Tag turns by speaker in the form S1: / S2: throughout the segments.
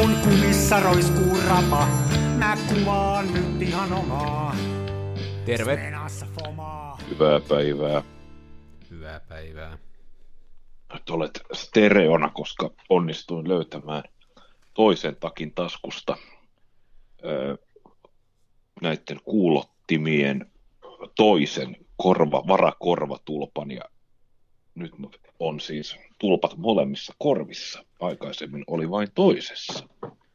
S1: Mun kumissa roiskuu rapa, mä kuvaan nyt ihan omaa.
S2: Terve.
S3: Hyvää päivää.
S2: Hyvää päivää.
S3: Nyt olet stereona, koska onnistuin löytämään toisen takin taskusta öö, näiden kuulottimien toisen korva, varakorvatulpan ja nyt on siis tulpat molemmissa korvissa. Aikaisemmin oli vain toisessa.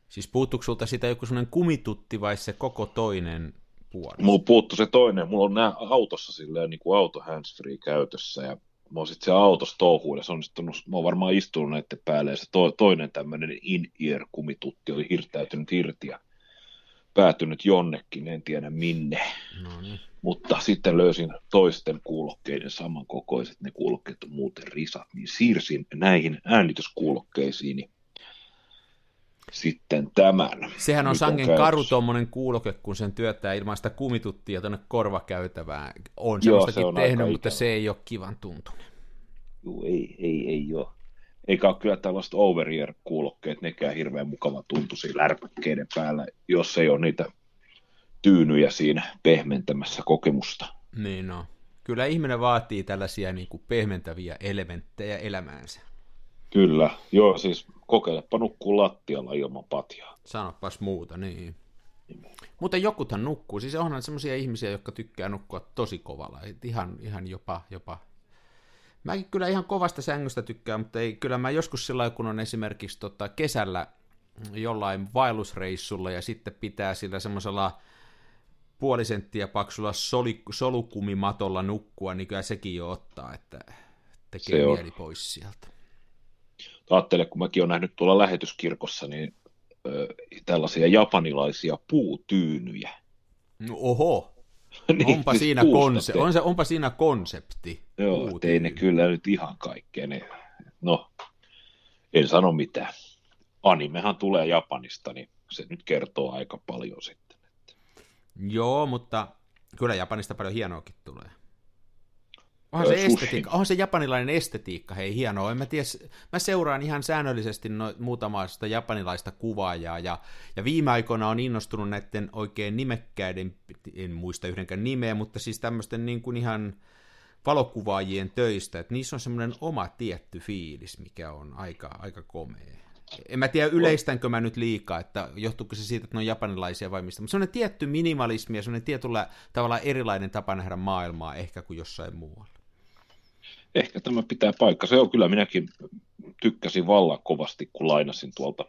S2: Siis puuttuuko sulta sitä joku sellainen kumitutti vai se koko toinen puoli?
S3: Mulla puuttu se toinen. Mulla on nämä autossa silleen niin kuin auto handsfree käytössä ja mä oon sitten se autossa touhuudessa onnistunut, mä oon varmaan istunut näiden päälle ja se to, toinen tämmöinen in-ear kumitutti oli hirttäytynyt irti ja päätynyt jonnekin, en tiedä minne.
S2: No niin.
S3: Mutta sitten löysin toisten kuulokkeiden samankokoiset, ne kuulokkeet on muuten risat, niin siirsin näihin äänityskuulokkeisiin sitten tämän.
S2: Sehän on
S3: Nyt
S2: sangen
S3: käytössä.
S2: karu tuommoinen kuuloke, kun sen työttää ilman sitä kumituttia tuonne korvakäytävään. On
S3: Joo, se on
S2: tehnyt, mutta
S3: ikävä.
S2: se ei ole kivan tuntunen.
S3: Juu, ei, ei, ei ole. Eikä ole kyllä tällaiset over kuulokkeet nekään hirveän mukava tuntuisia lärpäkkeiden päällä, jos ei ole niitä tyynyjä siinä pehmentämässä kokemusta.
S2: Niin no. Kyllä ihminen vaatii tällaisia niin kuin pehmentäviä elementtejä elämäänsä.
S3: Kyllä, joo, siis kokeilepa nukkuu lattialla ilman patjaa.
S2: Sanopas muuta, niin. Mutta jokuthan nukkuu. Siis onhan semmoisia ihmisiä, jotka tykkää nukkua tosi kovalla. Et ihan, ihan jopa, jopa. Mäkin kyllä ihan kovasta sängystä tykkään, mutta ei, kyllä mä joskus sillä kun on esimerkiksi tota, kesällä jollain vaellusreissulla ja sitten pitää sillä semmoisella puoli senttiä paksulla soli, solukumimatolla nukkua, niin kyllä sekin jo ottaa, että tekee
S3: Se on.
S2: mieli pois sieltä.
S3: Ajattele, kun mäkin olen nähnyt tuolla lähetyskirkossa, niin ö, tällaisia japanilaisia puutyynyjä.
S2: No, oho,
S3: Niin,
S2: onpa, siinä konse- on se, onpa siinä konsepti.
S3: Joo,
S2: Puutyyny.
S3: ei ne kyllä nyt ihan kaikkea. Ne, no, en sano mitään. Animehan tulee Japanista, niin se nyt kertoo aika paljon sitten.
S2: Joo, mutta kyllä Japanista paljon hienoakin tulee. Onhan se,
S3: sushi.
S2: estetiikka, onhan se japanilainen estetiikka, hei hienoa. En mä, tiedä, mä seuraan ihan säännöllisesti no, muutamaa sitä japanilaista kuvaajaa, ja, ja viime aikoina on innostunut näiden oikein nimekkäiden, en muista yhdenkään nimeä, mutta siis tämmöisten niin kuin ihan valokuvaajien töistä, että niissä on semmoinen oma tietty fiilis, mikä on aika, aika komea. En mä tiedä, yleistänkö mä nyt liikaa, että johtuuko se siitä, että ne on japanilaisia vai mistä, mutta semmoinen tietty minimalismi ja semmoinen tietyllä tavalla erilainen tapa nähdä maailmaa ehkä kuin jossain muualla.
S3: Ehkä tämä pitää paikka. Se on kyllä, minäkin tykkäsin vallan kovasti, kun lainasin tuolta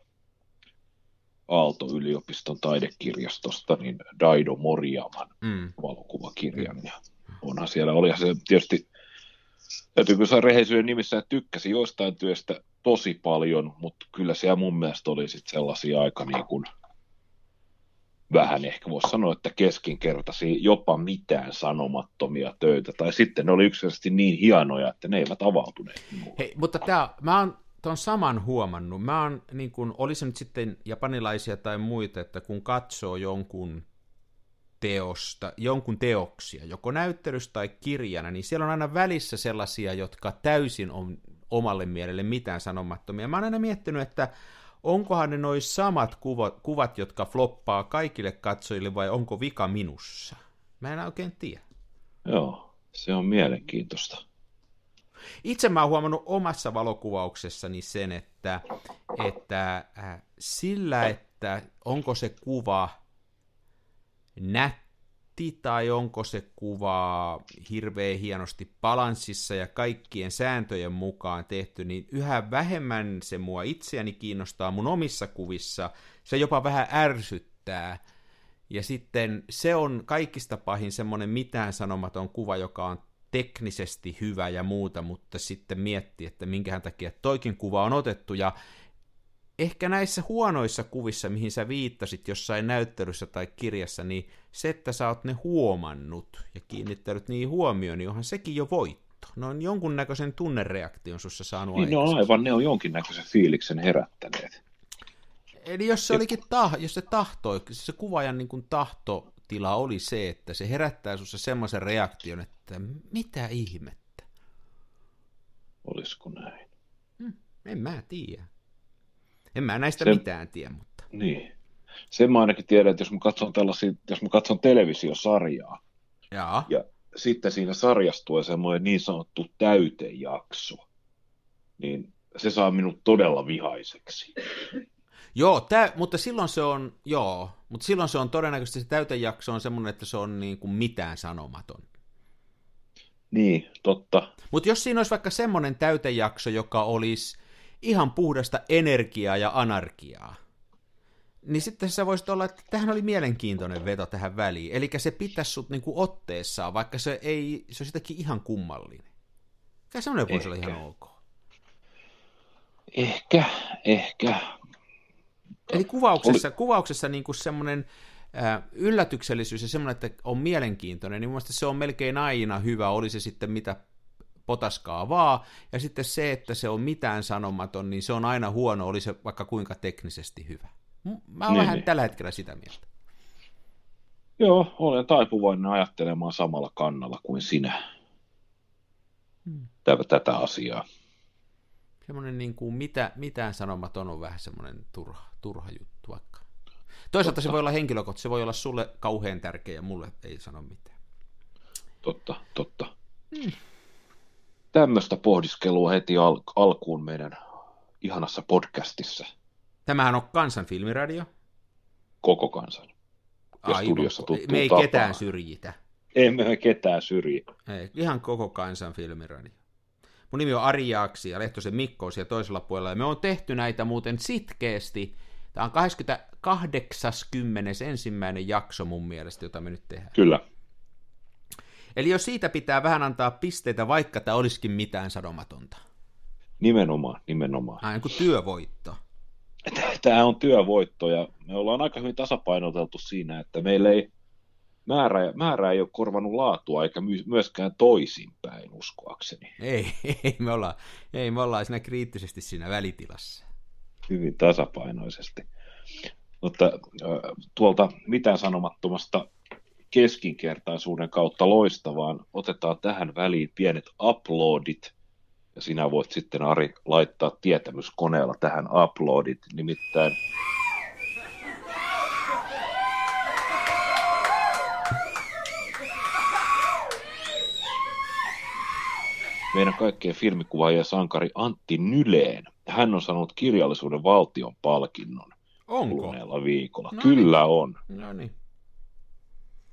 S3: Aalto-yliopiston taidekirjastosta, niin Daido Moriaman
S2: Mm.
S3: valokuvakirjan. Ja onhan siellä, olihan se tietysti, täytyy kyllä rehellisyyden nimissä, että tykkäsin joistain työstä tosi paljon, mutta kyllä siellä mun mielestä oli sit sellaisia aika niin kuin, vähän ehkä voisi sanoa, että keskinkertaisia, jopa mitään sanomattomia töitä. Tai sitten ne oli yksinkertaisesti niin hienoja, että ne eivät avautuneet.
S2: Hei, mutta tää, mä oon ton saman huomannut. Mä oon, niin kun, oli se nyt sitten japanilaisia tai muita, että kun katsoo jonkun teosta, jonkun teoksia, joko näyttelystä tai kirjana, niin siellä on aina välissä sellaisia, jotka täysin on omalle mielelle mitään sanomattomia. Mä oon aina miettinyt, että onkohan ne noin samat kuvat, kuvat, jotka floppaa kaikille katsojille, vai onko vika minussa? Mä en oikein tiedä.
S3: Joo, se on mielenkiintoista.
S2: Itse mä oon huomannut omassa valokuvauksessani sen, että, että äh, sillä, että onko se kuva nätti tai onko se kuva hirveän hienosti balanssissa ja kaikkien sääntöjen mukaan tehty, niin yhä vähemmän se mua itseäni kiinnostaa mun omissa kuvissa. Se jopa vähän ärsyttää. Ja sitten se on kaikista pahin semmoinen mitään sanomaton kuva, joka on teknisesti hyvä ja muuta, mutta sitten miettii, että minkähän takia toikin kuva on otettu, ja ehkä näissä huonoissa kuvissa, mihin sä viittasit jossain näyttelyssä tai kirjassa, niin se, että sä oot ne huomannut ja kiinnittänyt niihin huomioon, niin onhan sekin jo voitto. Ne on jonkunnäköisen tunnereaktion sussa saanut
S3: Niin ne on aivan, ne on jonkinnäköisen fiiliksen herättäneet.
S2: Eli jos se olikin tah, jos se tahtoi, se kuvaajan niin kuin tahtotila oli se, että se herättää sussa semmoisen reaktion, että mitä ihmettä.
S3: Olisiko näin?
S2: En mä tiedä. En mä näistä se, mitään tiedä, mutta...
S3: Niin. Sen mä ainakin tiedän, että jos mä katson, tällaisia, jos mä katson televisiosarjaa,
S2: Jaa.
S3: ja sitten siinä sarjassa tulee semmoinen niin sanottu täytejakso, niin se saa minut todella vihaiseksi.
S2: Joo, tä, mutta silloin se on, joo, mutta silloin se on todennäköisesti se täytejakso on semmoinen, että se on niin kuin mitään sanomaton.
S3: Niin, totta.
S2: Mutta jos siinä olisi vaikka semmoinen täytejakso, joka olisi ihan puhdasta energiaa ja anarkiaa, niin sitten sä voisit olla, että tähän oli mielenkiintoinen veto tähän väliin. Eli se pitäisi sut niinku otteessaan, vaikka se ei, se on sitäkin ihan kummallinen. Mikä semmoinen voisi olla ihan ok.
S3: Ehkä, ehkä.
S2: Eli kuvauksessa, oli... kuvauksessa niinku semmoinen äh, yllätyksellisyys ja semmoinen, että on mielenkiintoinen, niin mun se on melkein aina hyvä, oli se sitten mitä potaskaa vaan, ja sitten se, että se on mitään sanomaton, niin se on aina huono, oli se vaikka kuinka teknisesti hyvä. Mä oon niin, vähän niin. tällä hetkellä sitä mieltä.
S3: Joo, olen taipuvainen ajattelemaan samalla kannalla kuin sinä hmm. tätä asiaa.
S2: Semmoinen niin kuin mitä, mitään sanomaton on vähän semmoinen turha, turha juttu vaikka. Toisaalta Totta. se voi olla henkilökohtaisesti, se voi olla sulle kauhean tärkeä ja mulle ei sano mitään.
S3: Totta, totta. Hmm. Tämmöistä pohdiskelua heti al- alkuun meidän ihanassa podcastissa.
S2: Tämähän on kansan filmiradio.
S3: Koko kansan.
S2: Ja Aivan. studiossa Me ei tapaa. ketään syrjitä.
S3: Emme me ketään syrji.
S2: Ei, ihan koko kansan filmiradio. Mun nimi on Ari Jaaksi ja Lehtosen Mikko siellä toisella puolella. Ja me on tehty näitä muuten sitkeästi. Tämä on 81. jakso mun mielestä, jota me nyt tehdään.
S3: Kyllä.
S2: Eli jos siitä pitää vähän antaa pisteitä, vaikka tämä olisikin mitään sanomatonta.
S3: Nimenomaan, nimenomaan.
S2: Aina kuin työvoitto.
S3: Tämä on työvoitto ja me ollaan aika hyvin tasapainoteltu siinä, että meillä ei määrä, määrä ei ole korvanut laatua eikä myöskään toisinpäin uskoakseni.
S2: Ei, ei, me ollaan, ei, me ollaan siinä kriittisesti siinä välitilassa.
S3: Hyvin tasapainoisesti. Mutta tuolta mitään sanomattomasta keskinkertaisuuden kautta loistavaan otetaan tähän väliin pienet uploadit ja sinä voit sitten Ari laittaa tietämyskoneella tähän uploadit, nimittäin meidän kaikkien filmikuvaajien sankari Antti Nyleen. Hän on saanut kirjallisuuden valtion palkinnon
S2: Onko?
S3: viikolla. No Kyllä niin. on.
S2: No niin.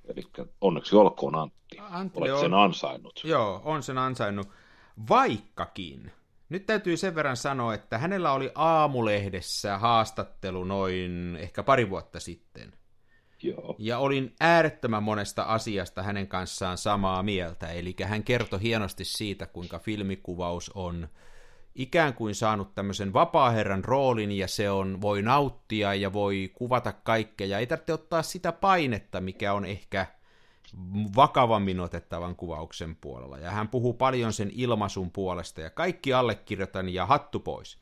S3: Eli onneksi olkoon Antti. Antti Olet on... sen ansainnut.
S2: Joo, on sen ansainnut. Vaikkakin, nyt täytyy sen verran sanoa, että hänellä oli aamulehdessä haastattelu noin ehkä pari vuotta sitten.
S3: Joo.
S2: Ja olin äärettömän monesta asiasta hänen kanssaan samaa mieltä. Eli hän kertoi hienosti siitä, kuinka filmikuvaus on ikään kuin saanut tämmöisen vapaaherran roolin ja se on, voi nauttia ja voi kuvata kaikkea ja ei tarvitse ottaa sitä painetta, mikä on ehkä vakavammin otettavan kuvauksen puolella. Ja hän puhuu paljon sen ilmaisun puolesta ja kaikki allekirjoitan ja hattu pois.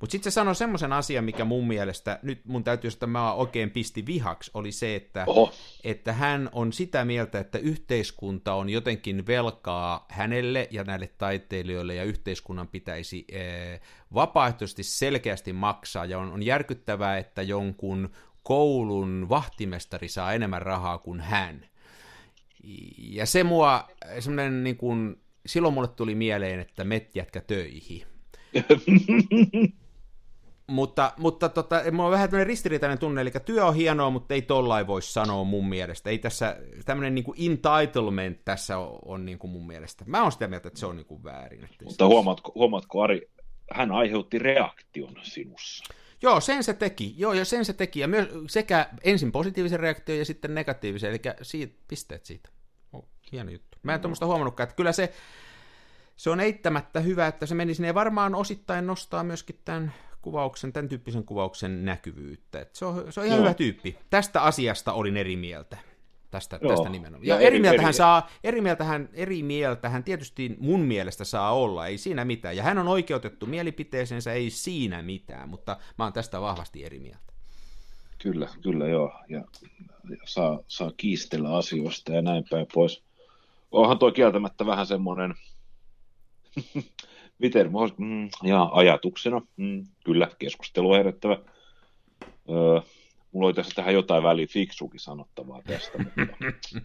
S2: Mutta sitten se sanoi semmoisen asian, mikä mun mielestä, nyt mun täytyy että mä oikein pisti vihaksi, oli se, että, Oho. että hän on sitä mieltä, että yhteiskunta on jotenkin velkaa hänelle ja näille taiteilijoille, ja yhteiskunnan pitäisi ee, vapaaehtoisesti selkeästi maksaa, ja on, on järkyttävää, että jonkun koulun vahtimestari saa enemmän rahaa kuin hän. Ja se mua, semmoinen niin kuin, silloin mulle tuli mieleen, että met jätkä töihin. mutta, mutta tota, mulla on vähän tämmöinen ristiriitainen tunne, eli työ on hienoa, mutta ei tollain voi sanoa mun mielestä. Ei tässä, tämmöinen niin kuin entitlement tässä on, on niin kuin mun mielestä. Mä oon sitä mieltä, että se on niin kuin väärin. Että
S3: mutta huomaatko, huomaatko, Ari, hän aiheutti reaktion sinussa.
S2: Joo, sen se teki. Joo, ja sen se teki. Ja myös sekä ensin positiivisen reaktion ja sitten negatiivisen, eli siitä, pisteet siitä. Oh, hieno juttu. Mä en tuommoista huomannutkaan, että kyllä se, se on eittämättä hyvä, että se meni sinne. Ja varmaan osittain nostaa myöskin tämän kuvauksen, tämän tyyppisen kuvauksen näkyvyyttä. Että se, on, se on ihan Joo. hyvä tyyppi. Tästä asiasta olin eri mieltä. Tästä, tästä nimenomaan. Ja, ja eri, mieltä hän saa, eri mieltähän, eri mieltähän tietysti mun mielestä saa olla, ei siinä mitään. Ja hän on oikeutettu mielipiteeseensä, ei siinä mitään, mutta mä oon tästä vahvasti eri mieltä.
S3: Kyllä, kyllä joo. Ja, ja saa, saa kiistellä asioista ja näin päin pois. Onhan tuo kieltämättä vähän semmoinen miten, mm, ja ajatuksena, mm, kyllä, keskustelu herättävä. Öö, mulla oli tässä tähän jotain väliin fiksuukin sanottavaa tästä, mutta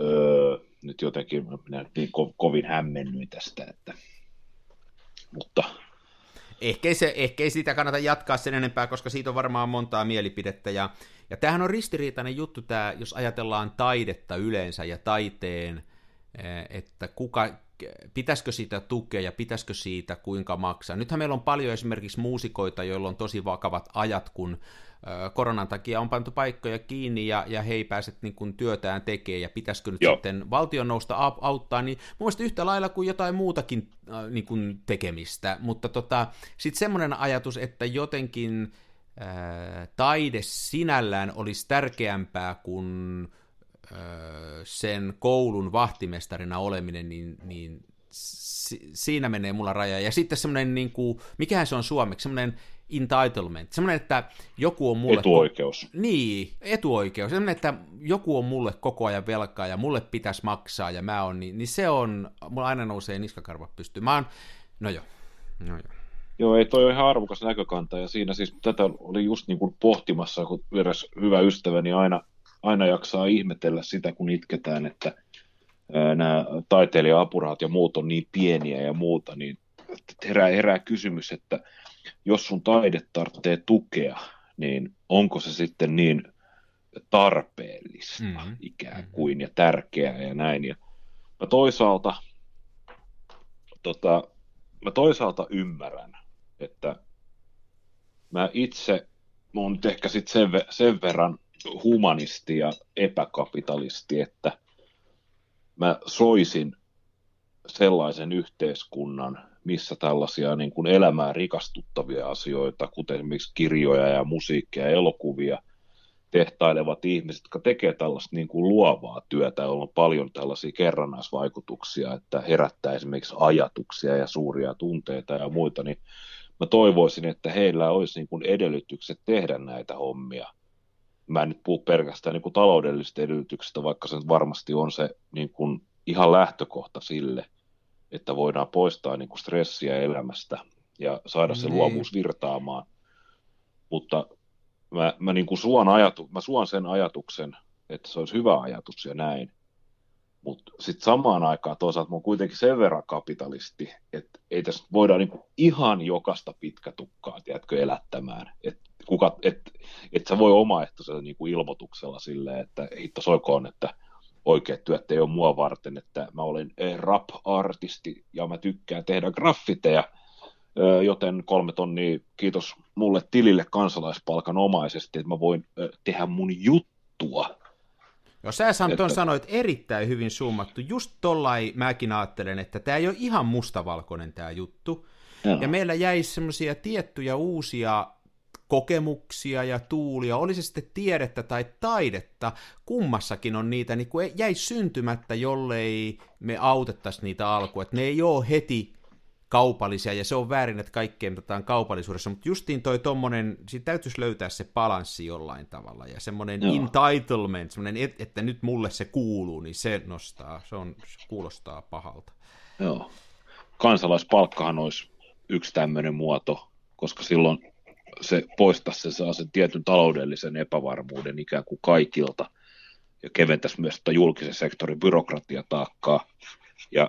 S3: öö, nyt jotenkin minä niin ko- kovin hämmennyin tästä, että, mutta
S2: Ehkä ei, se, ehkä ei sitä kannata jatkaa sen enempää, koska siitä on varmaan montaa mielipidettä. Ja, ja tämähän on ristiriitainen juttu, tämä, jos ajatellaan taidetta yleensä ja taiteen, että kuka, pitäisikö siitä tukea ja pitäisikö siitä kuinka maksaa. Nythän meillä on paljon esimerkiksi muusikoita, joilla on tosi vakavat ajat, kun koronan takia on pantu paikkoja kiinni ja, ja he ei pääse niin kuin työtään tekemään ja pitäisikö nyt Joo. sitten valtion nousta auttaa, niin mun mielestä yhtä lailla kuin jotain muutakin äh, niin kuin tekemistä, mutta tota, sitten semmoinen ajatus, että jotenkin äh, taide sinällään olisi tärkeämpää kuin sen koulun vahtimestarina oleminen, niin, niin si- siinä menee mulla raja. Ja sitten semmoinen, niin kuin, mikähän se on suomeksi, semmoinen entitlement, semmoinen, että joku on mulle...
S3: Etuoikeus.
S2: Ko- niin, etuoikeus. Semmoinen, että joku on mulle koko ajan velkaa ja mulle pitäisi maksaa ja mä oon, niin, niin se on, mulla aina nousee niskakarva pystyyn. Mä oon, no joo, no joo.
S3: Joo, ei toi ole ihan arvokas näkökanta, ja siinä siis tätä oli just niin kuin pohtimassa, kun eräs hyvä ystäväni aina, aina jaksaa ihmetellä sitä, kun itketään, että nämä taiteilija-apurahat ja muut on niin pieniä ja muuta, niin herää, herää kysymys, että jos sun taide tarvitsee tukea, niin onko se sitten niin tarpeellista mm-hmm. ikään mm-hmm. kuin ja tärkeää ja näin. Ja mä toisaalta, tota, mä toisaalta ymmärrän, että mä itse, mä oon nyt ehkä sit sen, sen verran humanisti ja epäkapitalisti, että mä soisin sellaisen yhteiskunnan, missä tällaisia niin kuin elämää rikastuttavia asioita, kuten esimerkiksi kirjoja ja musiikkia ja elokuvia, tehtailevat ihmiset, jotka tekevät tällaista niin kuin luovaa työtä, jolla on paljon tällaisia kerrannaisvaikutuksia, että herättää esimerkiksi ajatuksia ja suuria tunteita ja muita, niin mä toivoisin, että heillä olisi niin kuin edellytykset tehdä näitä hommia. Mä en nyt puhu pelkästään niin kuin taloudellisista edellytyksistä, vaikka se varmasti on se niin kuin ihan lähtökohta sille – että voidaan poistaa niin kuin stressiä elämästä ja saada se niin. luovuus virtaamaan. Mutta mä, mä, niin kuin suon ajatu, mä suon sen ajatuksen, että se olisi hyvä ajatus ja näin. Mutta sitten samaan aikaan toisaalta mä oon kuitenkin sen verran kapitalisti, että ei tässä voida niin kuin ihan jokasta pitkätukkaa, tiedätkö, elättämään. Että kuka, et, et sä voi omaehtoisella niin kuin ilmoituksella silleen, että hitto soikoon, että – oikeat työt ei ole mua varten, että mä olen eh, rap-artisti ja mä tykkään tehdä graffiteja, joten kolme tonnia kiitos mulle tilille kansalaispalkan omaisesti, että mä voin eh, tehdä mun juttua.
S2: Joo, sä Sam että... sanoit erittäin hyvin summattu. Just tollai mäkin ajattelen, että tämä ei ole ihan mustavalkoinen tämä juttu. Joo. Ja meillä jäi semmoisia tiettyjä uusia kokemuksia ja tuulia, oli se sitten tiedettä tai taidetta, kummassakin on niitä, niin kuin jäi syntymättä, jollei me autettaisi niitä alkuun, että ne ei ole heti kaupallisia, ja se on väärin, että kaikkeen tätä kaupallisuudessa, mutta justiin toi tommonen, siitä täytyisi löytää se balanssi jollain tavalla, ja semmoinen Joo. entitlement, semmoinen, että nyt mulle se kuuluu, niin se nostaa, se, on, se kuulostaa pahalta.
S3: Joo. Kansalaispalkkahan olisi yksi tämmöinen muoto, koska silloin se poistaisi sen, sen tietyn taloudellisen epävarmuuden ikään kuin kaikilta ja keventäisi myös sitä julkisen sektorin byrokratiataakkaa ja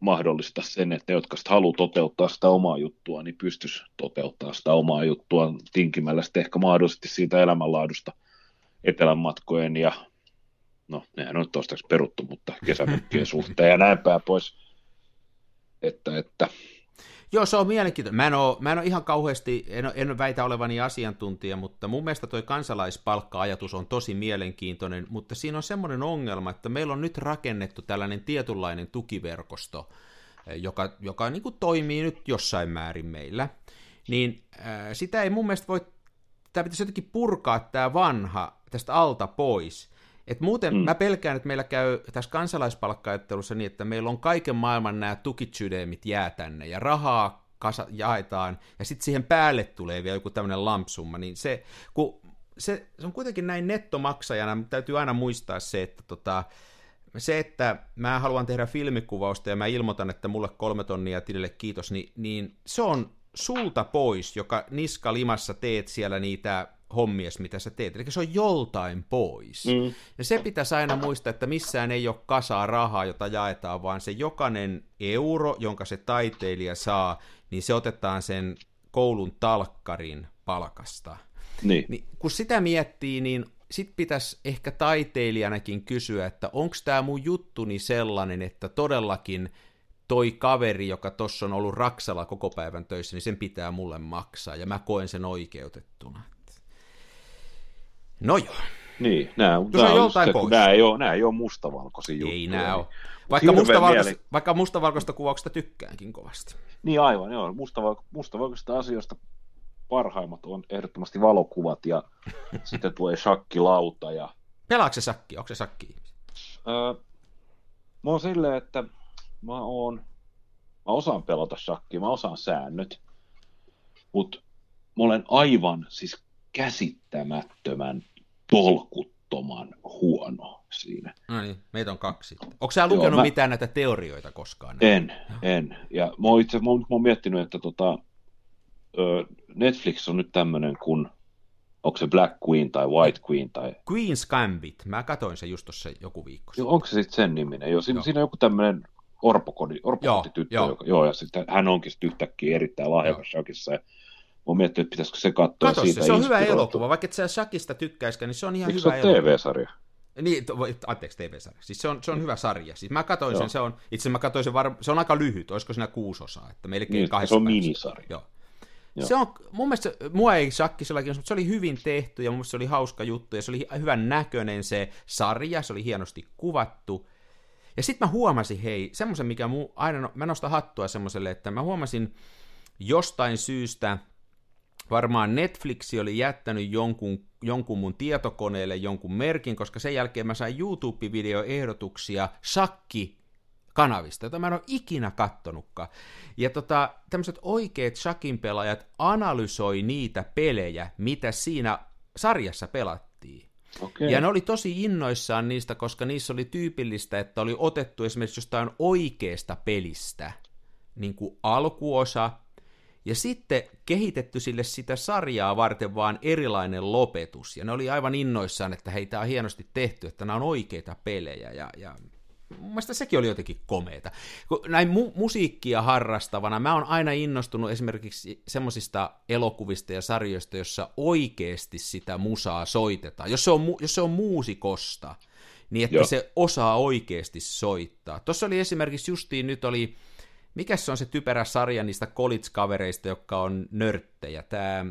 S3: mahdollista sen, että ne, jotka sitten haluaa toteuttaa sitä omaa juttua, niin pystyisi toteuttaa sitä omaa juttua tinkimällä sitten ehkä mahdollisesti siitä elämänlaadusta etelänmatkojen ja no, nehän on toistaiseksi peruttu, mutta kesämökkien suhteen ja näin päin pois, että, että
S2: Joo, se on mielenkiintoinen. Mä en ole, mä en ole ihan kauheasti, en, en väitä olevani asiantuntija, mutta mun mielestä toi kansalaispalkka-ajatus on tosi mielenkiintoinen, mutta siinä on semmoinen ongelma, että meillä on nyt rakennettu tällainen tietynlainen tukiverkosto, eh, joka, joka niin kuin toimii nyt jossain määrin meillä, niin äh, sitä ei mun mielestä voi, tämä pitäisi jotenkin purkaa tämä vanha tästä alta pois, et muuten mm. mä pelkään, että meillä käy tässä kansalaispalkkaajattelussa niin, että meillä on kaiken maailman nämä tukitsydemit jää tänne ja rahaa kasa, jaetaan ja sitten siihen päälle tulee vielä joku tämmöinen lampsumma, niin se, kun se, se on kuitenkin näin nettomaksajana, mutta täytyy aina muistaa se, että tota, se, että mä haluan tehdä filmikuvausta ja mä ilmoitan, että mulle kolme tonnia tilille kiitos, niin, niin se on sulta pois, joka niska limassa teet siellä niitä hommies, mitä sä teet. Eli se on joltain pois. Mm. Ja se pitäisi aina muistaa, että missään ei ole kasaa rahaa, jota jaetaan, vaan se jokainen euro, jonka se taiteilija saa, niin se otetaan sen koulun talkkarin palkasta.
S3: Niin.
S2: niin kun sitä miettii, niin sit pitäisi ehkä taiteilijanakin kysyä, että onko tämä mun juttuni sellainen, että todellakin toi kaveri, joka tuossa on ollut Raksalla koko päivän töissä, niin sen pitää mulle maksaa, ja mä koen sen oikeutettuna. No joo.
S3: Niin, nämä,
S2: nämä, on joltain se,
S3: nämä, ei ole, nämä ei ole mustavalkoisia juttuja.
S2: Ei nämä ole. Vaikka, mustavalkoista, mieli... vaikka mustavalkoista kuvauksesta tykkäänkin kovasti.
S3: Niin aivan, joo. Mustavalko, mustavalkoista asioista parhaimmat on ehdottomasti valokuvat ja sitten tulee shakkilauta. Ja...
S2: Pelaako se shakki? Onko se shakki?
S3: Öö, mä oon silleen, että mä oon, mä osaan pelata shakkia, mä osaan säännöt, mutta mä olen aivan siis käsittämättömän tolkuttoman huono siinä.
S2: No niin, meitä on kaksi. Onko sä lukenut Joo, mä... mitään näitä teorioita koskaan?
S3: En, no. en. Ja mä oon itse mä oon, mä oon miettinyt, että tota, Netflix on nyt tämmöinen kuin, onko se Black Queen tai White Queen tai...
S2: Queen's Gambit, mä katoin se just tuossa joku viikko
S3: Joo, onko se sitten sen niminen? Joo, siinä, joo. siinä on joku tämmöinen orpokodi, orpokoti joo, joka, joo, ja sitten hän onkin sitten yhtäkkiä erittäin lahjakas shakissa, ja mä oon miettinyt, että pitäisikö se katsoa Kato siitä.
S2: Se, se on hyvä elokuva, vaikka et sä shakista tykkäisikään, niin se on ihan Eikö hyvä
S3: se elokuva. TV-sarja?
S2: Niin, anteeksi, TV-sarja. Siis se on, se on hyvä sarja. Siis mä katsoin Joo. sen, se on, itse mä katsoin sen, var, se on aika lyhyt, olisiko siinä kuusi osaa, että melkein niin,
S3: kahdessa Se on päivässä. minisarja.
S2: Joo. Joo. Se on, mun mielestä, mua ei shakki sellakin, mutta se oli hyvin tehty ja mun mielestä se oli hauska juttu ja se oli hyvän näköinen se sarja, se oli hienosti kuvattu. Ja sitten mä huomasin, hei, semmoisen, mikä mu, aina, mä nostan hattua semmoiselle, että mä huomasin jostain syystä, varmaan Netflix oli jättänyt jonkun, jonkun mun tietokoneelle jonkun merkin, koska sen jälkeen mä sain YouTube-videoehdotuksia shakki kanavista, jota mä en ole ikinä kattonutkaan. Ja tota, tämmöiset oikeat shakin pelaajat analysoi niitä pelejä, mitä siinä sarjassa pelattiin. Okay. Ja ne oli tosi innoissaan niistä, koska niissä oli tyypillistä, että oli otettu esimerkiksi jostain oikeasta pelistä niin kuin alkuosa, ja sitten kehitetty sille sitä sarjaa varten vaan erilainen lopetus. Ja ne oli aivan innoissaan, että hei, tämä on hienosti tehty, että nämä on oikeita pelejä. Ja, ja mun mielestä sekin oli jotenkin komeeta. Näin mu- musiikkia harrastavana, mä oon aina innostunut esimerkiksi semmoisista elokuvista ja sarjoista, jossa oikeasti sitä musaa soitetaan. Jos se on, mu- jos se on muusikosta, niin että Joo. se osaa oikeasti soittaa. Tuossa oli esimerkiksi justiin nyt oli, mikä se on se typerä sarja niistä college-kavereista, jotka on nörttejä. Tämä,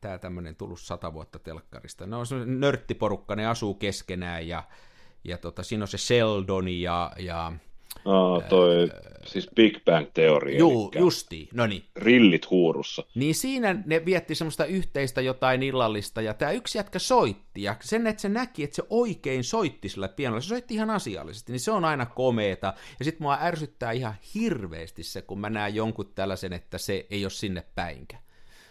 S2: tämä tämmöinen tullut sata vuotta telkkarista. Ne on nörttiporukka, ne asuu keskenään ja ja tota, siinä on se Sheldon ja... ja
S3: Aa, toi, äh, siis Big Bang Teoria.
S2: Juu, justi, no niin.
S3: Rillit huurussa.
S2: Niin siinä ne vietti semmoista yhteistä jotain illallista, ja tämä yksi jätkä soitti, ja sen, että se näki, että se oikein soitti sillä pianolla, se soitti ihan asiallisesti, niin se on aina komeeta, ja sitten mua ärsyttää ihan hirveästi se, kun mä näen jonkun tällaisen, että se ei ole sinne päinkä.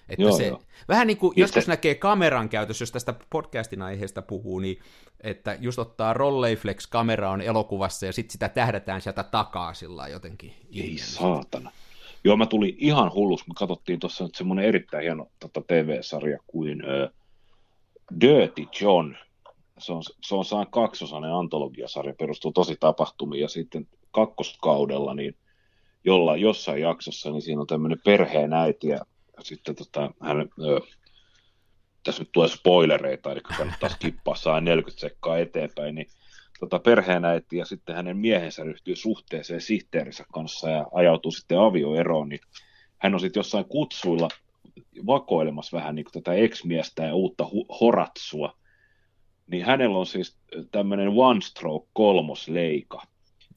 S2: Että joo, se, joo. Vähän niin kuin joskus näkee kameran käytössä, jos tästä podcastin aiheesta puhuu, niin että just ottaa Rolleiflex kamera on elokuvassa ja sitten sitä tähdätään sieltä takaa sillä jotenkin.
S3: Ei saatana. Joo, mä tulin ihan hullus. Me katsottiin tuossa nyt semmoinen erittäin hieno tota, TV-sarja kuin uh, Dirty John. Se on, se on saan kaksosainen antologiasarja, perustuu tosi tapahtumiin ja sitten kakkoskaudella niin jolla, jossain jaksossa, niin siinä on tämmöinen perheen äiti ja sitten tota, hän, ö, tässä nyt tulee spoilereita, eli kannattaa skippaa saa 40 sekkaa eteenpäin, niin tota, perheenäiti ja sitten hänen miehensä ryhtyy suhteeseen sihteerinsä kanssa ja ajautuu sitten avioeroon, niin hän on sitten jossain kutsuilla vakoilemassa vähän niin tätä ex-miestä ja uutta hu- horatsua, niin hänellä on siis tämmöinen one stroke kolmosleika.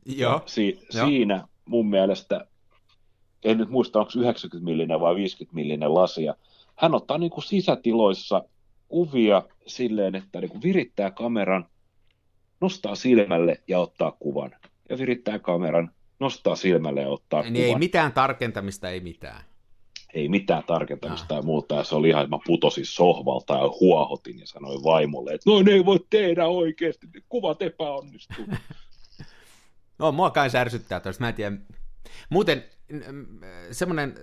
S2: Joo.
S3: Si- Joo. Siinä mun mielestä en nyt muista, onko 90 millinen vai 50 millinen lasia. Hän ottaa niin kuin sisätiloissa kuvia silleen, että niin kuin virittää kameran, nostaa silmälle ja ottaa kuvan. Ja virittää kameran, nostaa silmälle ja ottaa niin kuvan.
S2: ei mitään tarkentamista, ei mitään.
S3: Ei mitään tarkentamista tai muuta. Ja se oli ihan, että mä putosin sohvalta ja huohotin ja sanoin vaimolle, että noin ei voi tehdä oikeasti, kuvat epäonnistuu.
S2: No, mua kai särsyttää tästä, mä en tiedä. Muuten semmoinen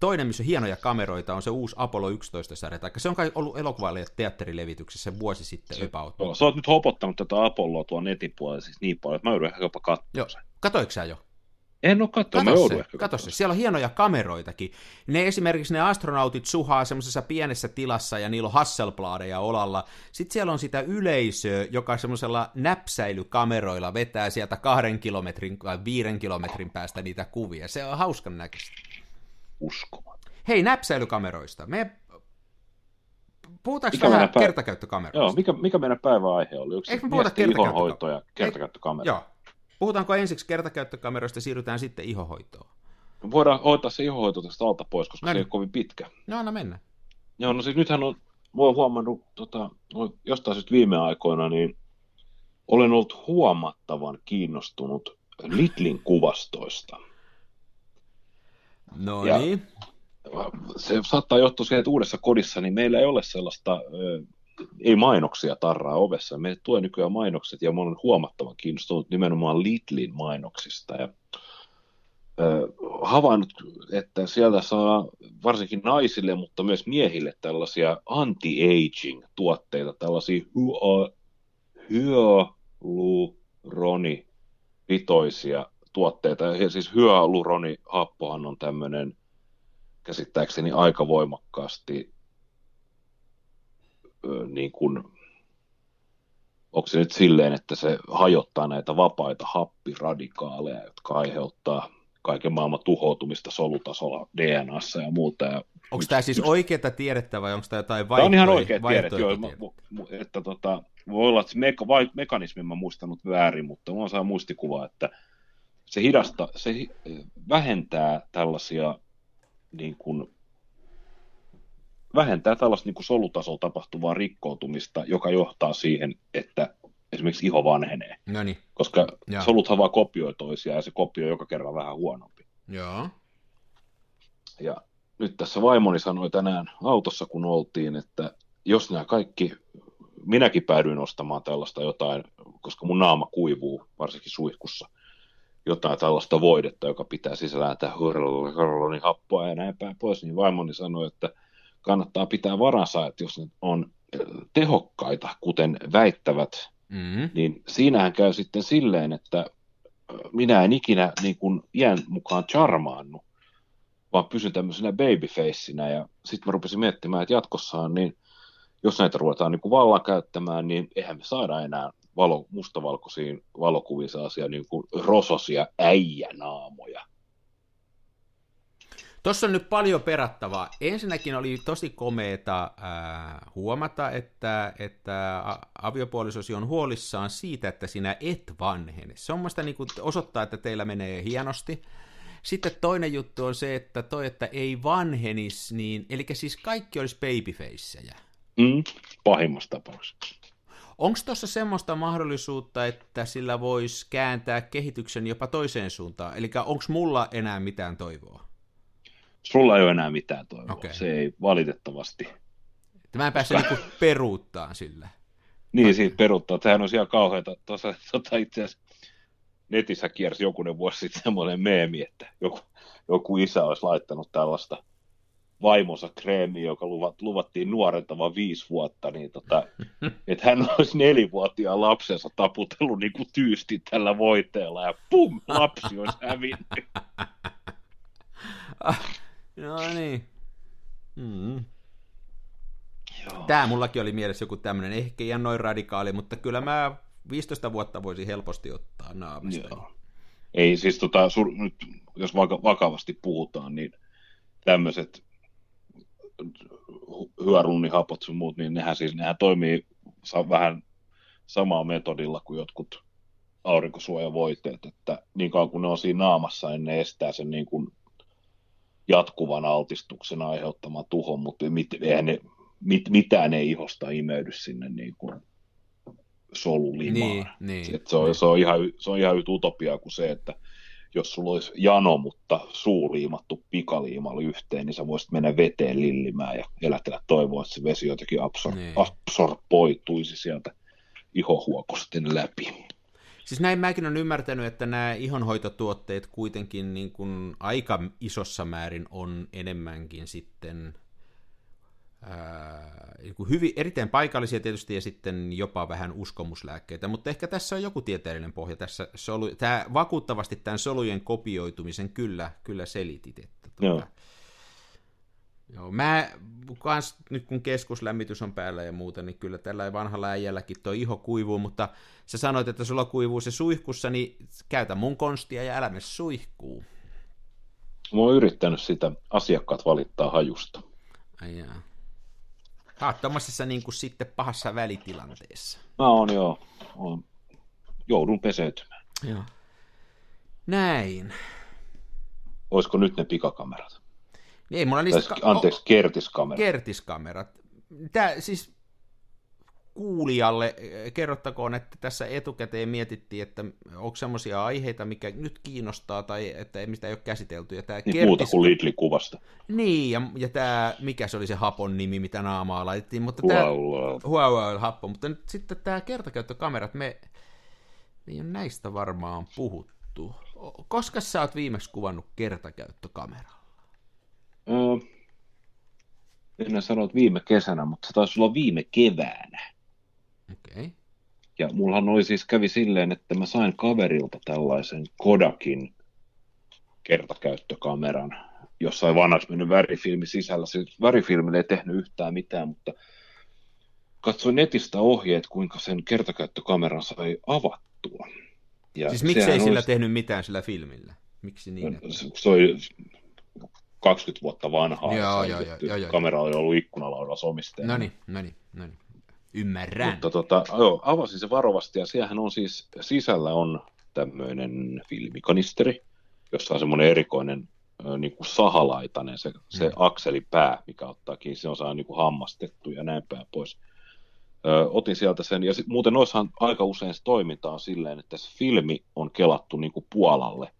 S2: toinen, missä on hienoja kameroita, on se uusi Apollo 11-sarja, tai se on kai ollut elokuvalle teatterilevityksessä vuosi sitten se, about.
S3: Joo, sä oot nyt hopottanut tätä Apolloa tuon netin puolella siis niin paljon, että mä joudun jopa katsoa sen.
S2: Katoiko sä jo?
S3: En ole katsonut, mä joudun
S2: ehkä Kato se, siellä on hienoja kameroitakin. Ne esimerkiksi ne astronautit suhaa semmoisessa pienessä tilassa ja niillä on Hasselbladeja olalla. Sitten siellä on sitä yleisöä, joka semmoisella näpsäilykameroilla vetää sieltä kahden kilometrin tai viiden kilometrin päästä niitä kuvia. Se on hauskan näköistä.
S3: Uskomaton.
S2: Hei, näpsäilykameroista. Me Puhutaanko mikä vähän kertakäyttökameroista?
S3: Joo, mikä, mikä meidän päiväaihe oli? Eikö
S2: Eikö me puhuta kertakäyttökameroista?
S3: kertakäyttökameroista?
S2: Joo, Puhutaanko ensiksi kertakäyttökameroista ja siirrytään sitten ihohoitoon?
S3: Voidaan hoitaa se ihohoito tästä alta pois, koska no, se ei ole kovin pitkä.
S2: No anna mennä.
S3: Joo, no siis nythän on, voi huomannut tota, jostain syystä viime aikoina, niin olen ollut huomattavan kiinnostunut Litlin kuvastoista.
S2: No ja niin.
S3: Se saattaa johtua siihen, että uudessa kodissa niin meillä ei ole sellaista ei mainoksia tarraa ovessa. Me tulee nykyään mainokset ja mä olen huomattavan kiinnostunut nimenomaan Lidlin mainoksista ja havainnut, että sieltä saa varsinkin naisille, mutta myös miehille tällaisia anti-aging-tuotteita, tällaisia hyaluroni-pitoisia tuotteita. Ja siis hyaluroni-happohan on tämmöinen käsittääkseni aika voimakkaasti niin kuin, onko se nyt silleen, että se hajottaa näitä vapaita happiradikaaleja, jotka aiheuttaa kaiken maailman tuhoutumista solutasolla DNAssa ja muuta. Ja
S2: onko tämä siis oikeaa tiedettä vai onko tämä jotain vaihtoehtoja?
S3: Tämä on ihan oikea tiedettä, joo, että tota, voi olla, että se meka, vai, mekanismin mä muistanut väärin, mutta mulla on saa muistikuva, että se hidasta, se vähentää tällaisia niin kuin, vähentää tällaista niin kuin solutasolla tapahtuvaa rikkoutumista, joka johtaa siihen, että esimerkiksi iho vanhenee.
S2: Noniin.
S3: Koska ja. soluthan vaan kopioi toisiaan ja se kopioi joka kerran vähän huonompi.
S2: Joo.
S3: Ja nyt tässä vaimoni sanoi tänään autossa, kun oltiin, että jos nämä kaikki, minäkin päädyin ostamaan tällaista jotain, koska mun naama kuivuu, varsinkin suihkussa, jotain tällaista voidetta, joka pitää sisällään tätä happoa ja näin päin pois, niin vaimoni sanoi, että kannattaa pitää varansa, että jos ne on tehokkaita, kuten väittävät, mm-hmm. niin siinähän käy sitten silleen, että minä en ikinä niin kuin iän mukaan charmaannu, vaan pysyn tämmöisenä babyfacinä ja sitten mä rupesin miettimään, että jatkossaan niin jos näitä ruvetaan niin kuin vallan käyttämään, niin eihän me saada enää valo, mustavalkoisiin valokuviin sellaisia niin kuin rososia äijänaamoja.
S2: Tuossa on nyt paljon perattavaa. Ensinnäkin oli tosi komeeta äh, huomata, että, että aviopuolisosi on huolissaan siitä, että sinä et vanhene. Se on niin kuin osoittaa, että teillä menee hienosti. Sitten toinen juttu on se, että toi, että ei vanhenis, niin, eli siis kaikki olisi babyfaceja.
S3: Mm, pahimmassa tapauksessa.
S2: Onko tuossa semmoista mahdollisuutta, että sillä voisi kääntää kehityksen jopa toiseen suuntaan? Eli onko mulla enää mitään toivoa?
S3: Sulla ei ole enää mitään toivoa. Okay. Se ei valitettavasti.
S2: Mä en pääse niinku peruuttaan sillä.
S3: niin, siitä peruuttaa. Tämähän on ihan kauheata. Tuossa tota itse asiassa netissä kiersi jokunen vuosi sitten semmoinen meemi, että joku, joku isä olisi laittanut tällaista vaimonsa kreemiä, joka luvat, luvattiin nuorentava viisi vuotta, niin tota, että hän olisi nelivuotiaan lapsensa taputellut niin kuin tyysti tällä voiteella ja pum, lapsi olisi hävinnyt.
S2: No niin. Mm. Tämä mullakin oli mielessä joku tämmöinen, ehkä ihan noin radikaali, mutta kyllä mä 15 vuotta voisin helposti ottaa naamasta. Joo.
S3: Ei siis tota, sur, nyt, jos vaka, vakavasti puhutaan, niin tämmöiset hyaluronihapot sun muut, niin nehän siis nehän toimii vähän samaa metodilla kuin jotkut aurinkosuojavoiteet, että niin kauan kun ne on siinä naamassa, niin ne estää sen niin kuin jatkuvan altistuksen aiheuttama tuho, mutta mit, eihän ne, mit, mitään ei ihosta imeydy sinne niin kuin solulimaan. Niin, niin, se, on, niin. se, on ihan, se on ihan yhtä utopiaa kuin se, että jos sulla olisi jano, mutta suu liimattu pikaliimalla yhteen, niin sä voisit mennä veteen lillimään ja elätellä toivoa, että se vesi jotenkin absor- niin. absorboituisi sieltä ihohuokosten läpi.
S2: Siis näin mäkin olen ymmärtänyt, että nämä ihonhoitotuotteet kuitenkin niin kuin aika isossa määrin on enemmänkin sitten ää, hyvin, erittäin paikallisia tietysti ja sitten jopa vähän uskomuslääkkeitä, mutta ehkä tässä on joku tieteellinen pohja. Tässä solu, tämä vakuuttavasti tämän solujen kopioitumisen kyllä, kyllä selitit. Että, tuota,
S3: Joo.
S2: Joo, mä kans, nyt kun keskuslämmitys on päällä ja muuta, niin kyllä tällä vanhalla äijälläkin tuo iho kuivuu, mutta sä sanoit, että sulla kuivuu se suihkussa, niin käytä mun konstia ja älä mene suihkuu.
S3: Mä oon yrittänyt sitä, asiakkaat valittaa hajusta.
S2: Ai jaa. Sä tommosessa niin kuin sitten pahassa välitilanteessa.
S3: Mä oon joo, oon, joudun peseytymään.
S2: Joo. Näin.
S3: Olisiko nyt ne pikakamerat?
S2: Niin ei mulla niistä...
S3: anteeksi, kertiskamerat.
S2: kertiskamerat. Tää siis kuulijalle eh, kerrottakoon, että tässä etukäteen mietittiin, että onko semmoisia aiheita, mikä nyt kiinnostaa tai että mistä ei ole käsitelty. Ja tää
S3: niin muuta kuin Lidlin kuvasta.
S2: Niin, ja, ja tämä, mikä se oli se hapon nimi, mitä naamaa laitettiin, mutta tämä...
S3: Wow,
S2: Huawei happo, mutta nyt sitten tämä kertakäyttökamerat, me me ei ole näistä varmaan puhuttu. Koska sä oot viimeksi kuvannut kertakäyttökameralla?
S3: Öö, en sano, että viime kesänä, mutta se taisi olla viime keväänä. Ja mullahan oli siis kävi silleen, että mä sain kaverilta tällaisen Kodakin kertakäyttökameran, jossain vanhaksi mennyt värifilmi sisällä. Se värifilmille ei tehnyt yhtään mitään, mutta katsoin netistä ohjeet, kuinka sen kertakäyttökameran sai avattua. Ja
S2: Siis miksi ei sillä
S3: olisi-
S2: tehnyt mitään sillä filmillä? Miksi niin? Että...
S3: se oli 20 vuotta vanhaa.
S2: Joo,
S3: ja
S2: joo,
S3: se-
S2: joo, joo, joo.
S3: Kamera oli ollut ikkunalaudassa omisteena.
S2: No niin, no niin, no niin. Ymmärrän.
S3: Mutta tota, joo, avasin se varovasti ja siellähän on siis, sisällä on tämmöinen filmikanisteri, jossa on semmoinen erikoinen niin kuin sahalaitainen se, se
S2: Mm.
S3: akselipää, mikä ottaa kiinni, se on saa niin kuin hammastettu ja näin päin pois. Ö, otin sieltä sen, ja sit, muuten noissahan aika usein se toiminta on silleen, että se filmi on kelattu niin kuin puolalle,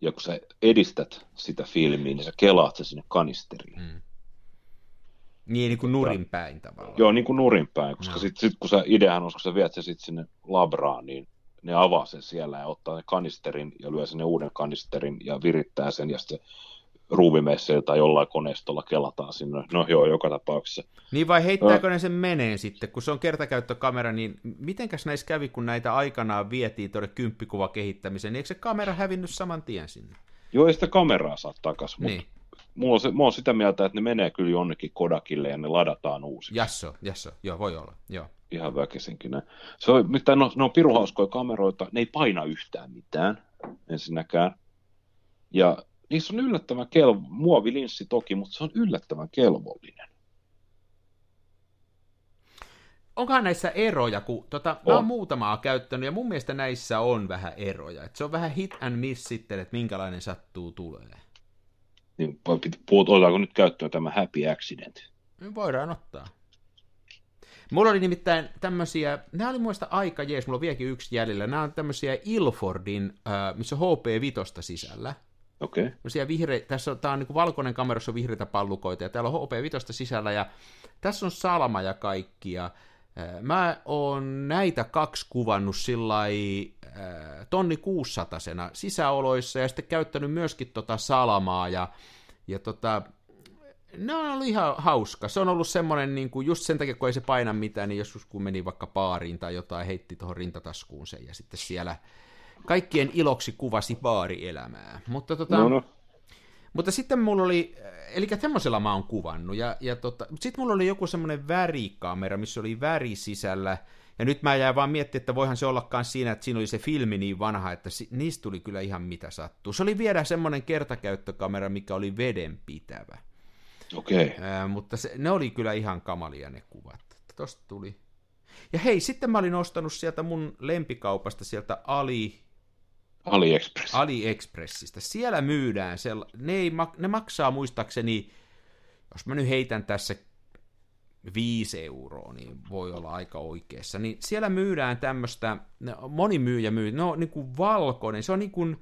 S3: ja kun sä edistät sitä filmiä, niin sä kelaat se sinne kanisteriin.
S2: Mm. Niin, niin kuin nurin päin tavallaan.
S3: Joo, niin kuin nurinpäin, koska
S2: Joo.
S3: sitten sit, kun sä, ideahan on, kun sä viet sen sit sinne labraan, niin ne avaa sen siellä ja ottaa sen kanisterin ja lyö sinne uuden kanisterin ja virittää sen ja sitten ruuvimesseillä tai jollain koneistolla kelataan sinne. No joo, joka tapauksessa.
S2: Niin vai heittääkö ne sen meneen sitten, kun se on kertakäyttökamera, niin mitenkäs näissä kävi, kun näitä aikanaan vietiin tuonne kymppikuva kehittämiseen, niin eikö se kamera hävinnyt saman tien sinne?
S3: Joo, ei sitä kameraa saa mutta
S2: Niin,
S3: mulla on se, mä oon sitä mieltä, että ne menee kyllä jonnekin Kodakille ja ne ladataan uusiksi.
S2: jasso, jasso, joo, voi olla, joo.
S3: Ihan väkisinkin. Ne, se on, mitään, no, ne on piruhauskoja kameroita, ne ei paina yhtään mitään ensinnäkään. Ja niissä on yllättävän kelvo, muovilinssi toki, mutta se on yllättävän kelvollinen.
S2: Onkohan näissä eroja, kun tota, mä
S3: On.
S2: oon muutamaa käyttänyt, ja mun mielestä näissä on vähän eroja. Et se on vähän hit and miss sitten, että minkälainen sattuu tulee.
S3: Niin otetaanko nyt käyttöön tämä happy accident?
S2: Me Voidaan ottaa. Mulla oli nimittäin tämmöisiä, nämä oli muista aika jees, mulla on vieläkin yksi jäljellä. Nämä on tämmöisiä Ilfordin, äh, missä on HP5 sisällä.
S3: Okei. Okay.
S2: Vihre, tässä on, tää on niin valkoinen kamerassa on vihreitä pallukoita, ja täällä on HP5 sisällä, ja tässä on salma ja kaikki, ja äh, mä oon näitä kaksi kuvannut sillä tonni 600 sisäoloissa, ja sitten käyttänyt myöskin tota salamaa, ja, ja tota, ne on ollut ihan hauska. Se on ollut semmoinen, niin kuin just sen takia, kun ei se paina mitään, niin joskus kun meni vaikka baariin tai jotain, heitti tuohon rintataskuun sen, ja sitten siellä kaikkien iloksi kuvasi baarielämää. Mutta, tota,
S3: No, no.
S2: Mutta sitten mulla oli, eli semmoisella mä oon kuvannut, ja, ja tota, sitten mulla oli joku semmoinen värikamera, missä oli väri sisällä, ja nyt mä jäin vaan miettimään, että voihan se ollakaan siinä, että siinä oli se filmi niin vanha, että niistä tuli kyllä ihan mitä sattuu. Se oli vielä semmoinen kertakäyttökamera, mikä oli vedenpitävä.
S3: Okei. Okay.
S2: Ää, mutta se, ne oli kyllä ihan kamalia ne kuvat. Tosta tuli. Ja hei, sitten mä olin ostanut sieltä mun lempikaupasta, sieltä Ali,
S3: AliExpress.
S2: AliExpressistä. Siellä myydään, sella, ne, ei, mak- ne maksaa muistaakseni, jos mä nyt heitän tässä 5 euroa, niin voi olla aika oikeassa. Niin siellä myydään tämmöistä, moni myyjä myy, no niin kuin valkoinen, se on niin kuin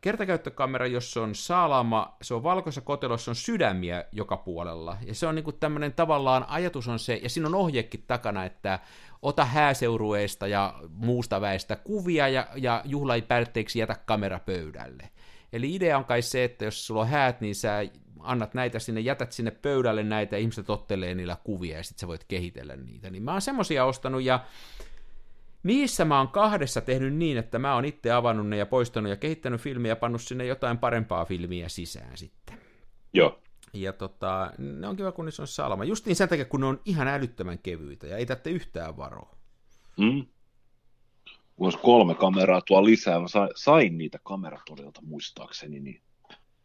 S2: kertakäyttökamera, jossa on salama, se on valkoisessa kotelossa, on sydämiä joka puolella. Ja se on niinku tämmöinen tavallaan, ajatus on se, ja siinä on ohjekin takana, että ota hääseurueesta ja muusta väestä kuvia, ja, ja juhla ei päätteeksi jätä kamera pöydälle. Eli idea on kai se, että jos sulla on häät, niin sä annat näitä sinne, jätät sinne pöydälle näitä, ja ihmiset ottelee niillä kuvia, ja sitten sä voit kehitellä niitä. Niin mä oon semmosia ostanut, ja Niissä mä oon kahdessa tehnyt niin, että mä oon itse avannut ne ja poistanut ja kehittänyt filmiä ja pannut sinne jotain parempaa filmiä sisään sitten.
S3: Joo.
S2: Ja tota, ne on kiva, kun niissä on salama. Just niin sen takia, kun ne on ihan älyttömän kevyitä ja ei tätte yhtään varoa.
S3: Mm. Voisi kolme kameraa tuo lisää. Mä sain, sain niitä kameratorilta muistaakseni, niin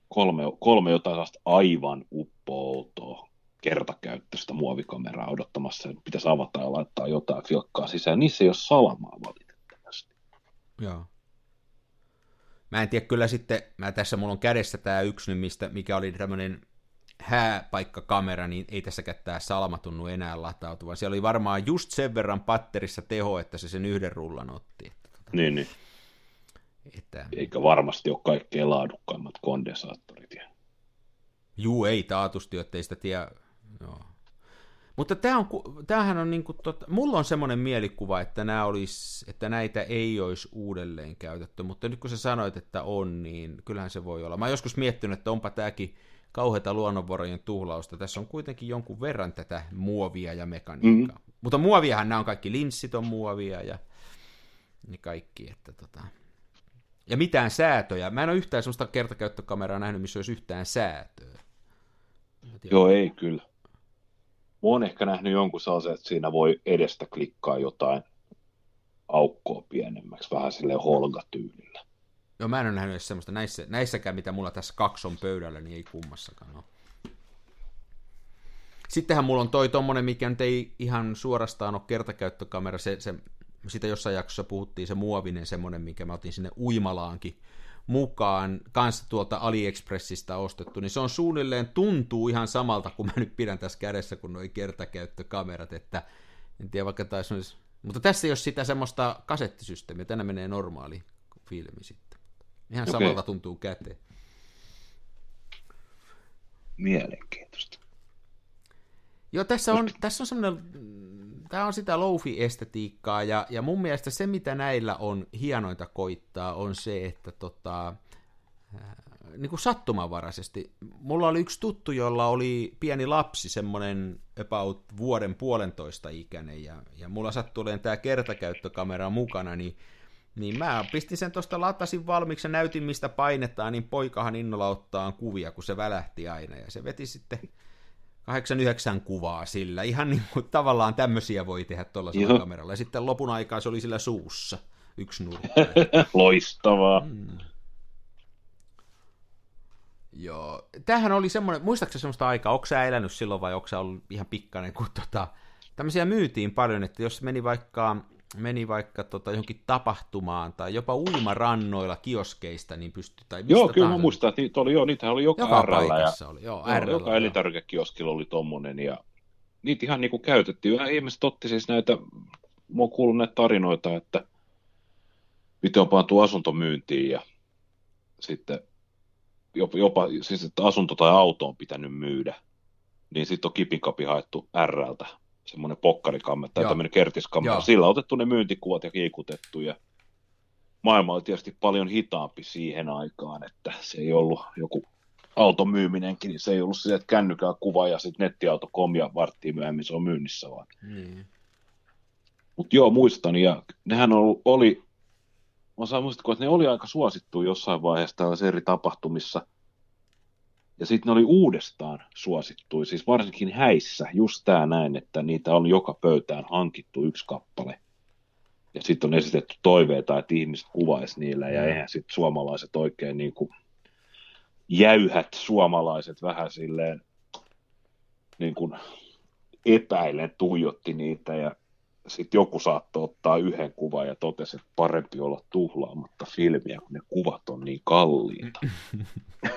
S3: kolme, kolme jotain aivan uppoutoa kertakäyttöistä muovikameraa odottamassa, pitäisi avata ja laittaa jotain filkkaa sisään. Niissä ei ole salamaa valitettavasti.
S2: Joo. Mä en tiedä kyllä sitten, mä tässä mulla on kädessä tämä yksi mistä, mikä oli tämmöinen hääpaikkakamera, niin ei tässäkään tämä salma tunnu enää latautuvan. Siellä oli varmaan just sen verran patterissa teho, että se sen yhden rullan otti. Että,
S3: tota, niin, niin. Että... Eikä varmasti ole kaikkein laadukkaimmat kondensaattorit.
S2: Juu, ei taatusti, että ei sitä tiedä. Mutta tämä on, tämähän on niinku, tota, mulla on semmoinen mielikuva, että, nämä olisi, että näitä ei olisi uudelleen käytetty, mutta nyt kun sä sanoit, että on, niin kyllähän se voi olla. Mä oon joskus miettinyt, että onpa tämäkin kauheita luonnonvarojen tuhlausta. Tässä on kuitenkin jonkun verran tätä muovia ja mekaniikkaa. Mm. Mutta muoviahan nämä on kaikki, linssit on muovia ja niin kaikki. Että tota. Ja mitään säätöjä. Mä en ole yhtään sellaista kertakäyttökameraa nähnyt, missä olisi yhtään säätöä.
S3: Joo, ei kyllä. Mä oon ehkä nähnyt jonkun sellaisen, että siinä voi edestä klikkaa jotain aukkoa pienemmäksi, vähän sille Holga-tyylillä.
S2: Joo, mä en ole nähnyt semmoista. Näissä, näissäkään, mitä mulla tässä kaksi on pöydällä, niin ei kummassakaan ole. Sittenhän mulla on toi tommonen, mikä nyt ei ihan suorastaan ole kertakäyttökamera, se, se, sitä jossain jaksossa puhuttiin, se muovinen semmonen, mikä mä otin sinne uimalaankin mukaan kanssa tuolta AliExpressistä ostettu, niin se on suunnilleen, tuntuu ihan samalta, kuin mä nyt pidän tässä kädessä, kun noi kertakäyttökamerat, että en tiedä vaikka taisi olisi, mutta tässä ei ole sitä semmoista kasettisysteemiä, tänä menee normaali filmi sitten. Ihan okay. samalta tuntuu käteen.
S3: Mielenkiintoista.
S2: Joo, tässä on, tässä on semmoinen tämä on sitä loufi-estetiikkaa, ja, ja mun mielestä se, mitä näillä on hienointa koittaa, on se, että tota, äh, niin kuin sattumanvaraisesti. Mulla oli yksi tuttu, jolla oli pieni lapsi, semmoinen about vuoden puolentoista ikäinen, ja, ja mulla sattui olemaan tämä kertakäyttökamera mukana, niin, niin mä pistin sen tuosta latasin valmiiksi ja näytin, mistä painetaan, niin poikahan innolla ottaa kuvia, kun se välähti aina, ja se veti sitten 8-9 kuvaa sillä. Ihan niin kuin tavallaan tämmöisiä voi tehdä tuollaisella kameralla. Ja sitten lopun aikaa se oli sillä suussa, yksi nurkka.
S3: Loistavaa. Hmm.
S2: Joo. Tämähän oli semmoinen, muistaakseni semmoista aikaa, onko sä elänyt silloin vai onko sä ollut ihan pikkainen, kun tota, tämmöisiä myytiin paljon, että jos meni vaikka meni vaikka tota, johonkin tapahtumaan tai jopa uimarannoilla kioskeista, niin pystyi... Tai
S3: joo, kyllä mä muistan, että niitä oli, joo, niitä oli joka,
S2: joka
S3: paikassa
S2: ja, oli, joo,
S3: joo, joka elintarvikekioskilla oli tommonen, ja niitä ihan niin kuin käytettiin. Vähän ihmiset otti siis näitä, mä oon kuullut näitä tarinoita, että miten on pantu asuntomyyntiin ja sitten jopa, jopa siis että asunto tai auto on pitänyt myydä, niin sitten on kipinkapi haettu RLtä semmoinen pokkarikamme tai tämmöinen kertiskamme. Sillä on otettu ne myyntikuvat ja kiikutettu ja maailma oli tietysti paljon hitaampi siihen aikaan, että se ei ollut joku auton myyminenkin, niin se ei ollut se, että kännykää kuva ja sitten nettiauto.com ja varttiin myöhemmin se on myynnissä vaan. Mm. Mutta joo, muistan, ja nehän oli, oli mä saan muistaa, että ne oli aika suosittu jossain vaiheessa tällaisissa eri tapahtumissa – ja sitten ne oli uudestaan suosittu, siis varsinkin häissä, just tämä näin, että niitä on joka pöytään hankittu yksi kappale. Ja sitten on esitetty toiveita, että ihmiset kuvaisi niillä, ja mm. eihän sitten suomalaiset oikein niin kuin jäyhät suomalaiset vähän silleen niin kuin epäilen tuijotti niitä, ja sitten joku saattoi ottaa yhden kuvan ja totesi, että parempi olla tuhlaamatta filmiä, kun ne kuvat on niin kalliita.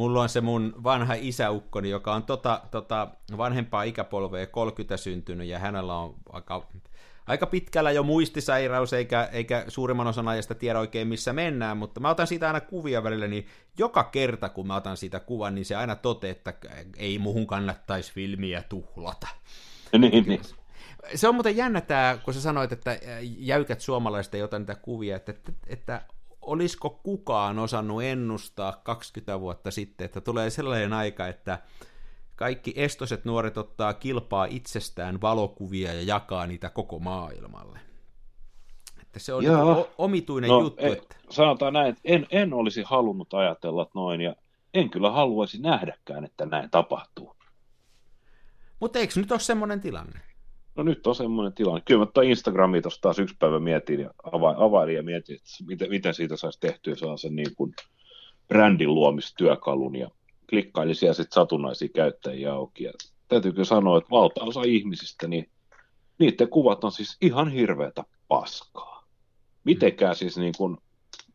S2: Mulla on se mun vanha isäukkoni, joka on tota, tota vanhempaa ikäpolvea 30 syntynyt, ja hänellä on aika, aika pitkällä jo muistisairaus, eikä, eikä suurimman osan ajasta tiedä oikein missä mennään, mutta mä otan siitä aina kuvia välillä, niin joka kerta kun mä otan siitä kuvan, niin se aina tote, että ei muhun kannattaisi filmiä tuhlata.
S3: Niin, niin.
S2: Se on muuten jännä tämä, kun sä sanoit, että jäykät suomalaiset ei ota niitä kuvia, että, että, että olisiko kukaan osannut ennustaa 20 vuotta sitten, että tulee sellainen aika, että kaikki estoset nuoret ottaa kilpaa itsestään valokuvia ja jakaa niitä koko maailmalle. Että se on niin omituinen no, juttu.
S3: En, että... Sanotaan näin, että en, en olisi halunnut ajatella noin, ja en kyllä haluaisi nähdäkään, että näin tapahtuu.
S2: Mutta eikö nyt ole semmoinen tilanne?
S3: No nyt on semmoinen tilanne. Kyllä mä Instagramia tuossa taas yksi päivä mietin ja availin ja mietin, että miten, miten siitä saisi tehtyä sellaisen niin kuin brändin luomistyökalun ja klikkailin siellä sitten satunnaisia käyttäjiä auki. Ja täytyykö sanoa, että valtaosa ihmisistä, niin niiden kuvat on siis ihan hirveätä paskaa. Mitenkään siis niin kuin,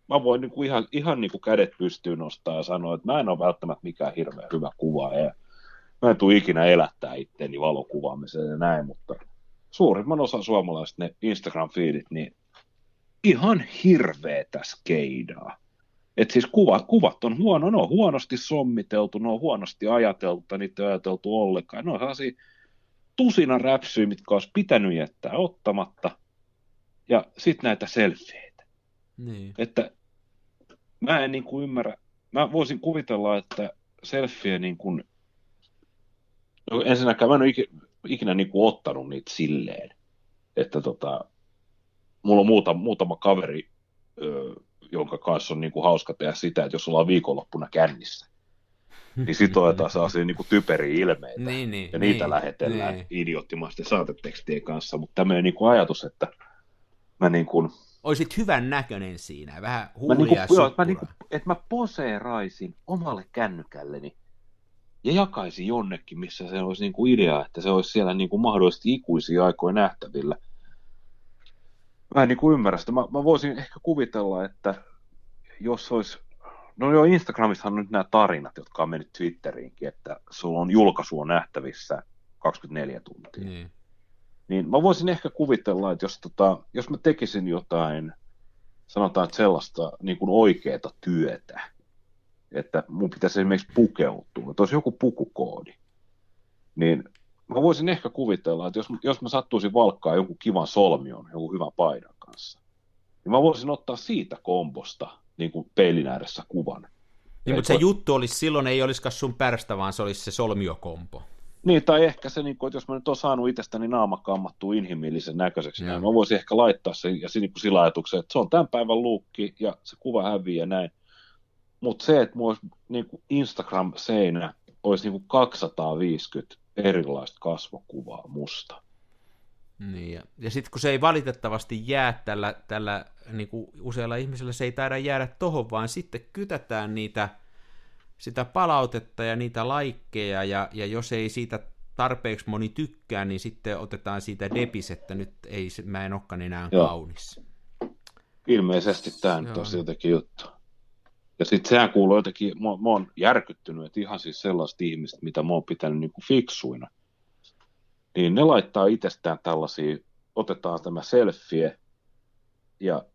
S3: mä voin niin kuin ihan, ihan niin kuin kädet pystyyn nostaa ja sanoa, että mä en ole välttämättä mikään hirveän hyvä kuva ja mä en tule ikinä elättää itteeni valokuvaamiseen ja näin, mutta suurimman osan suomalaiset ne Instagram-fiidit, niin ihan hirveetä skeidaa. Et siis kuvat, kuvat on huono, ne on huonosti sommiteltu, ne on huonosti ajateltu, niitä ei ajateltu ollenkaan. Ne on sellaisia tusina räpsyjä, mitkä olisi pitänyt jättää ottamatta. Ja sitten näitä selfieitä.
S2: Niin.
S3: Että mä en niin kuin ymmärrä, mä voisin kuvitella, että selfie niin kuin, no ensinnäkään mä en ole ikinä, ikinä niin kuin ottanut niitä silleen, että tota, mulla on muuta, muutama kaveri, jonka kanssa on niin kuin hauska tehdä sitä, että jos ollaan viikonloppuna kännissä, niin sitten otetaan sellaisia niin kuin typeriä ilmeitä,
S2: niin, niin,
S3: ja niitä
S2: niin,
S3: lähetellään niin. idioottimaisten saatetekstien kanssa, mutta tämmöinen niin kuin ajatus, että mä niin kuin...
S2: Oisit hyvän näköinen siinä, vähän huulia
S3: mä niin kuin, joo, mä niin kuin, että mä poseeraisin omalle kännykälleni ja jakaisin jonnekin, missä se olisi niin kuin idea, että se olisi siellä niin kuin mahdollisesti ikuisia aikoja nähtävillä – mä en niin kuin ymmärrä sitä. Mä, mä voisin ehkä kuvitella, että jos olisi, no joo, Instagramissa on nyt nämä tarinat, jotka on mennyt Twitteriinkin, että sulla on julkaisu on nähtävissä 24 tuntia.
S2: Niin.
S3: Niin mä voisin ehkä kuvitella, että jos, tota, jos mä tekisin jotain, sanotaan, että sellaista niin kuin oikeaa työtä, että mun pitäisi esimerkiksi pukeutua, että olisi joku pukukoodi, niin mä voisin ehkä kuvitella, että jos, jos mä sattuisin valkkaa jonkun kivan solmion, jonkun hyvän paidan kanssa, niin mä voisin ottaa siitä kombosta niin kuin peilin ääressä kuvan.
S2: Niin, mutta se juttu olisi silloin, ei olisikaan sun pärstä, vaan se olisi se solmiokompo.
S3: Niin, tai ehkä se, niin kuin, että jos mä nyt olen saanut itsestäni naama kammattua inhimillisen näköiseksi, niin mä voisin ehkä laittaa sen ja niin sillä ajatuksella, että se on tämän päivän luukki ja se kuva häviää ja näin. Mutta se, että mulla olisi niin kuin Instagram-seinä olisi niin kuin 250 erilaista kasvokuvaa musta.
S2: Niin, ja, ja sitten kun se ei valitettavasti jää tällä, tällä niin kuin usealla ihmisellä, se ei taida jäädä tohon, vaan sitten kytätään niitä, sitä palautetta ja niitä laikkeja, ja, ja jos ei siitä tarpeeksi moni tykkää, niin sitten otetaan siitä depis, että nyt ei, mä en olekaan enää Joo. kaunis.
S3: Ilmeisesti tämä nyt on jotenkin juttu. Ja sitten sehän kuuluu jotenkin, mä, mä oon järkyttynyt, että ihan siis sellaista ihmistä, mitä mä oon pitänyt niin kuin fiksuina, niin ne laittaa itsestään tällaisia, otetaan tämä selfie, ja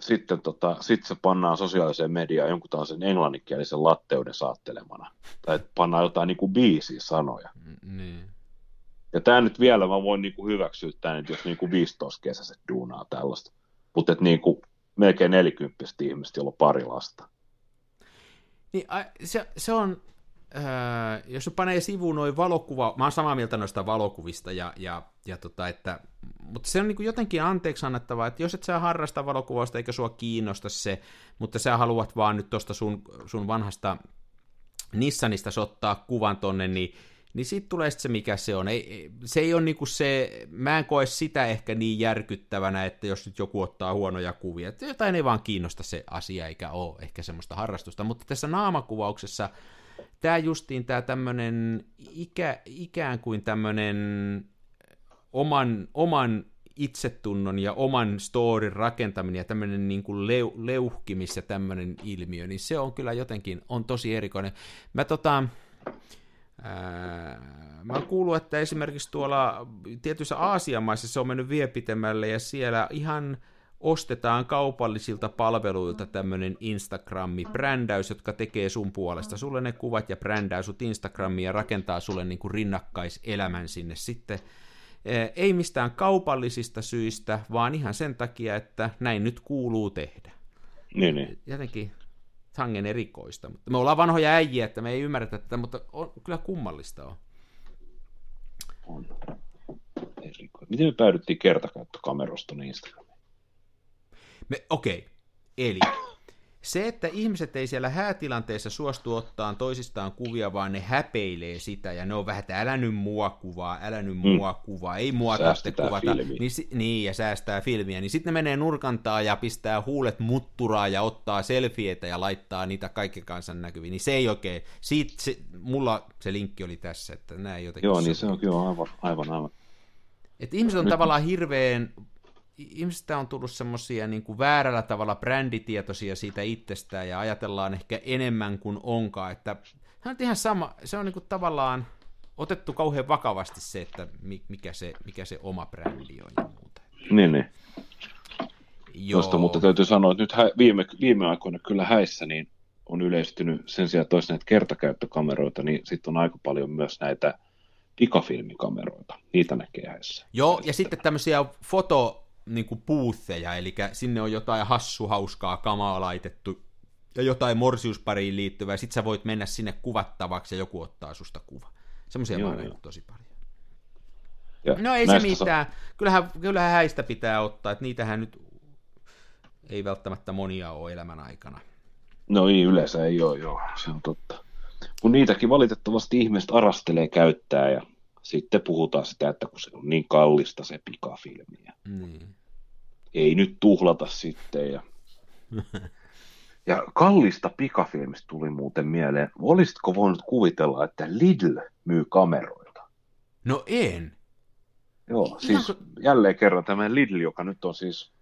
S3: sitten tota, sit se pannaan sosiaaliseen mediaan jonkun tällaisen englanninkielisen latteuden saattelemana. Tai pannaan jotain niin kuin biisiä sanoja.
S2: Niin.
S3: Ja tämä nyt vielä, mä voin niin kuin hyväksyä tämän, jos niin kuin 15 kesäiset duunaa tällaista. Mutta niin kuin melkein 40 ihmistä, jolla on pari lasta.
S2: Niin, se, se on, äh, jos panee sivuun noin valokuva, mä oon samaa mieltä noista valokuvista, ja, ja, ja tota, että, mutta se on niin jotenkin anteeksi annettavaa, että jos et sä harrasta valokuvausta eikä sua kiinnosta se, mutta sä haluat vaan nyt tuosta sun, sun vanhasta Nissanista ottaa kuvan tonne, niin niin sitten tulee sit se, mikä se on. Ei, se ei ole niinku se, mä en koe sitä ehkä niin järkyttävänä, että jos nyt joku ottaa huonoja kuvia, että jotain ei vaan kiinnosta se asia, eikä ole ehkä semmoista harrastusta, mutta tässä naamakuvauksessa tämä justiin tämä tämmöinen ikä, ikään kuin tämmöinen oman, oman itsetunnon ja oman storin rakentaminen ja tämmöinen niin kuin leu, leuhkimis ja tämmöinen ilmiö, niin se on kyllä jotenkin, on tosi erikoinen. Mä tota, mä oon kuullut, että esimerkiksi tuolla tietyissä Aasian maissa se on mennyt vielä pitemmälle, ja siellä ihan ostetaan kaupallisilta palveluilta tämmöinen Instagrammi-brändäys, jotka tekee sun puolesta sulle ne kuvat ja brändää sut Instagramiin ja rakentaa sulle niin kuin rinnakkaiselämän sinne sitten. Ei mistään kaupallisista syistä, vaan ihan sen takia, että näin nyt kuuluu tehdä.
S3: Niin, niin.
S2: Jotenkin sangen erikoista. Mutta me ollaan vanhoja äijiä, että me ei ymmärretä tätä, mutta on, kyllä kummallista on.
S3: On. Erikoista. Miten me päädyttiin kertakäyttökamerosta Instagramiin?
S2: Me, okei, okay. eli se, että ihmiset ei siellä häätilanteessa suostu ottaa toisistaan kuvia, vaan ne häpeilee sitä, ja ne on vähän, että älä nyt mua kuvaa, älä nyt mm. mua kuvaa, ei mua tarvitse kuvata. Niin, niin, ja säästää filmiä. Niin sitten ne menee nurkantaa ja pistää huulet mutturaa ja ottaa selfieitä ja laittaa niitä kaikki kansan näkyviin. Niin se ei oikein, siitä se, mulla se linkki oli tässä, että näin jotenkin.
S3: Joo, niin se on kyllä aivan, aivan, aivan.
S2: Et ihmiset on Nyt... tavallaan hirveän ihmisistä on tullut semmoisia niin kuin väärällä tavalla bränditietoisia siitä itsestään ja ajatellaan ehkä enemmän kuin onkaan, että se on ihan sama, se on niin kuin tavallaan otettu kauhean vakavasti se, että mikä se, mikä se oma brändi on ja muuta.
S3: Niin, niin. Joo. Tuosta, mutta täytyy sanoa, että nyt hä- viime, viime aikoina kyllä häissä niin on yleistynyt sen sijaan, että näitä kertakäyttökameroita, niin sitten on aika paljon myös näitä pikafilmikameroita. Niitä näkee häissä.
S2: Joo, ja sitten tämmöisiä foto, niin kuin puutheja, eli sinne on jotain hassu hauskaa kamaa laitettu ja jotain morsiuspariin liittyvää, sit sä voit mennä sinne kuvattavaksi ja joku ottaa susta kuva. Semmoisia mä oon tosi paljon. Ja no ei se mitään. Kyllähän, kyllähän häistä pitää ottaa, että niitähän nyt ei välttämättä monia ole elämän aikana.
S3: No ei, yleensä ei ole, joo, se on totta. Kun niitäkin valitettavasti ihmiset arastelee käyttää ja sitten puhutaan sitä, että kun se on niin kallista se pikafilmi. Niin. Ei nyt tuhlata sitten. Ja, ja kallista pikafilmistä tuli muuten mieleen. Olisitko voinut kuvitella, että Lidl myy kameroita?
S2: No en.
S3: Joo, Ihan siis kun... jälleen kerran tämä Lidl, joka nyt on siis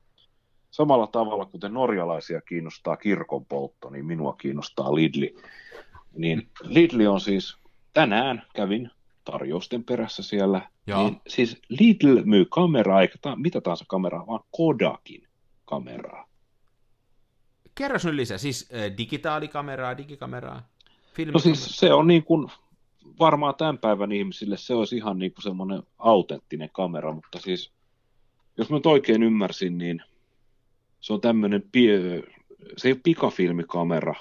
S3: samalla tavalla kuten norjalaisia kiinnostaa kirkon poltto, niin minua kiinnostaa Lidli. Niin Lidli on siis, tänään kävin tarjousten perässä siellä. Joo. Niin, siis Lidl myy kameraa, eikä ta- mitä tahansa kameraa, vaan Kodakin kameraa.
S2: Kerro nyt lisää, siis äh, digitaalikameraa, digikameraa,
S3: No siis se on niin kuin, varmaan tämän päivän ihmisille se olisi ihan niin kuin semmoinen autenttinen kamera, mutta siis jos mä nyt oikein ymmärsin, niin se on tämmöinen, pie- se ei ole pikafilmikamera,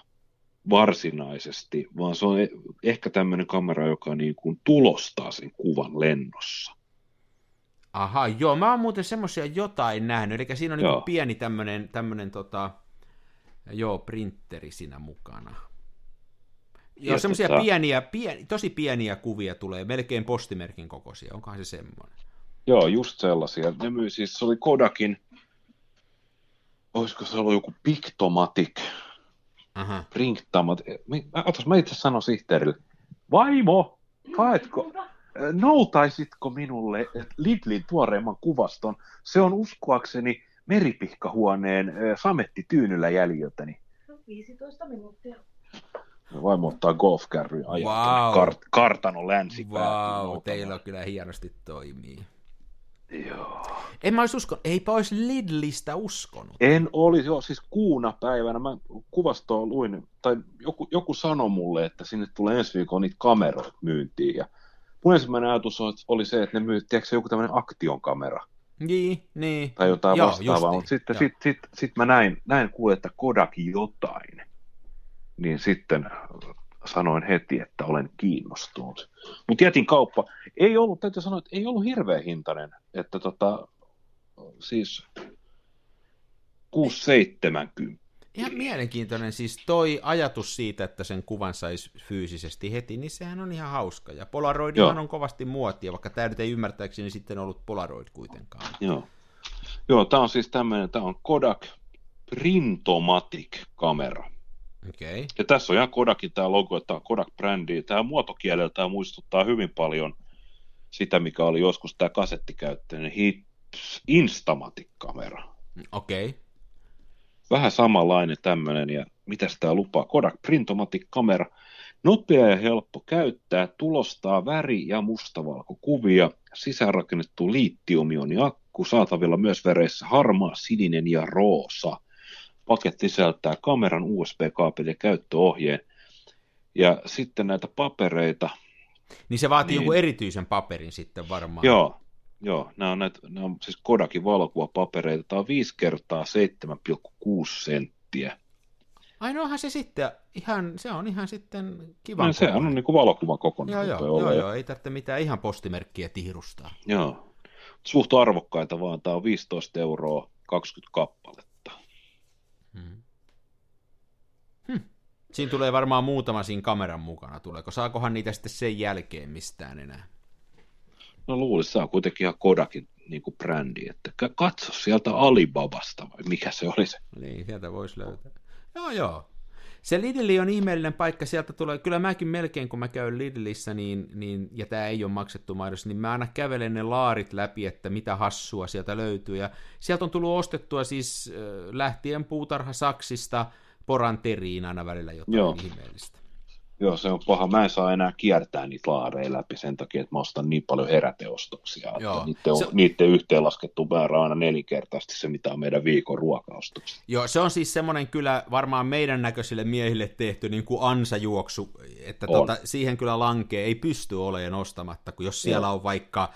S3: varsinaisesti, vaan se on e- ehkä tämmöinen kamera, joka niin kuin tulostaa sen kuvan lennossa.
S2: Aha, joo, mä oon muuten semmoisia jotain nähnyt, eli siinä on niin pieni tämmöinen, tämmöinen tota, joo, printeri siinä mukana. Joo, semmoisia tota... pieniä, pieni, tosi pieniä kuvia tulee, melkein postimerkin kokoisia, onkohan se semmoinen?
S3: Joo, just sellaisia. Ne myy, siis se oli Kodakin, olisiko se ollut joku Pictomatic, Aha. ringtamat. Mä, otas, mä itse sanon sihteerille, vaimo, haetko, noutaisitko minulle Lidlin tuoreimman kuvaston? Se on uskoakseni meripihkahuoneen samettityynyllä jäljiltäni.
S4: 15 minuuttia.
S3: Vaimo ottaa golfkärryä ajaa wow. kart- kartanon länsipäätyyn.
S2: Wow, teillä on kyllä hienosti toimii.
S3: Joo.
S2: En mä olisi uskonut, eipä olisi Lidlistä uskonut.
S3: En olisi, joo, siis kuuna päivänä mä kuvastoa luin, tai joku, joku sanoi mulle, että sinne tulee ensi viikolla niitä kameroita myyntiin, ja mun ensimmäinen ajatus oli se, että ne myy, tiedätkö joku tämmöinen aktion kamera.
S2: Niin, niin.
S3: Tai jotain joo, vastaavaa, mutta sitten sit, sit, sit mä näin, näin kuule, että Kodak jotain. Niin sitten sanoin heti, että olen kiinnostunut. Mutta jätin kauppa. Ei ollut, täytyy sanoa, että ei ollut hirveän hintainen. Että tota, siis 670.
S2: Ihan mielenkiintoinen siis toi ajatus siitä, että sen kuvan saisi fyysisesti heti, niin sehän on ihan hauska. Ja Polaroidihan on kovasti muotia, vaikka tämä nyt ei ymmärtääkseni sitten ollut Polaroid kuitenkaan.
S3: Joo, Joo tämä on siis tämmöinen, tämä on Kodak Printomatic-kamera.
S2: Okay.
S3: Ja tässä on ihan Kodakin tämä logo, että on Kodak-brändi. Tämä muotokieleltä muistuttaa hyvin paljon sitä, mikä oli joskus tämä kasettikäyttöinen Hits Instamatic-kamera.
S2: Okei. Okay.
S3: Vähän samanlainen tämmöinen, ja mitä tämä lupaa? Kodak Printomatic-kamera. Nopea ja helppo käyttää, tulostaa väri- ja mustavalkokuvia, sisäänrakennettu liittiumioniakku, saatavilla myös väreissä harmaa, sininen ja roosa. Paketti sisältää kameran USB-kaapelin ja käyttöohjeen. Ja sitten näitä papereita.
S2: Niin se vaatii
S3: Niin.
S2: jonkun erityisen paperin sitten varmaan.
S3: Joo, joo nämä on, näitä, nämä on siis Kodakin valokuvapapereita. Tämä on 5 kertaa 7,6 senttiä.
S2: Ai no onhan se sitten ihan, se on ihan sitten kiva.
S3: No, sehän on niin kuin valokuvan
S2: Joo,
S3: kokonaan.
S2: joo, joo,
S3: olemaan.
S2: joo, ei tarvitse mitään ihan postimerkkiä tihrustaa.
S3: Joo. Suht arvokkaita vaan. Tämä on 15 euroa 20 kappaletta.
S2: Hmm. Hmm. Siinä tulee varmaan muutama siinä kameran mukana. Tuleeko? Saakohan niitä sitten sen jälkeen mistään enää?
S3: No luulisin, se on kuitenkin ihan Kodakin niin kuin brändi. Että ka- katso sieltä Alibabasta vai mikä se oli se.
S2: Niin, sieltä voisi löytää. Joo, joo. Se Lidli on ihmeellinen paikka, sieltä tulee, kyllä mäkin melkein kun mä käyn Lidlissä, niin, niin, ja tämä ei ole maksettu maidos, niin mä aina kävelen ne laarit läpi, että mitä hassua sieltä löytyy, ja sieltä on tullut ostettua siis äh, lähtien puutarha Saksista poranteriin aina välillä jotain
S3: Joo.
S2: ihmeellistä.
S3: Joo, se on paha. Mä en saa enää kiertää niitä laareja läpi sen takia, että mä ostan niin paljon heräteostoksia.
S2: Joo.
S3: Että niiden,
S2: Se-
S3: se... niiden yhteenlaskettu määrä on aina nelinkertaisesti se, mitä on meidän viikon ruokaostoksia.
S2: Joo, se on siis semmoinen kyllä varmaan meidän näköisille miehille tehty niin kuin ansajuoksu, että
S3: On.
S2: tota, siihen kyllä lankee, ei pysty olemaan ostamatta, kun jos siellä
S3: Joo.
S2: on vaikka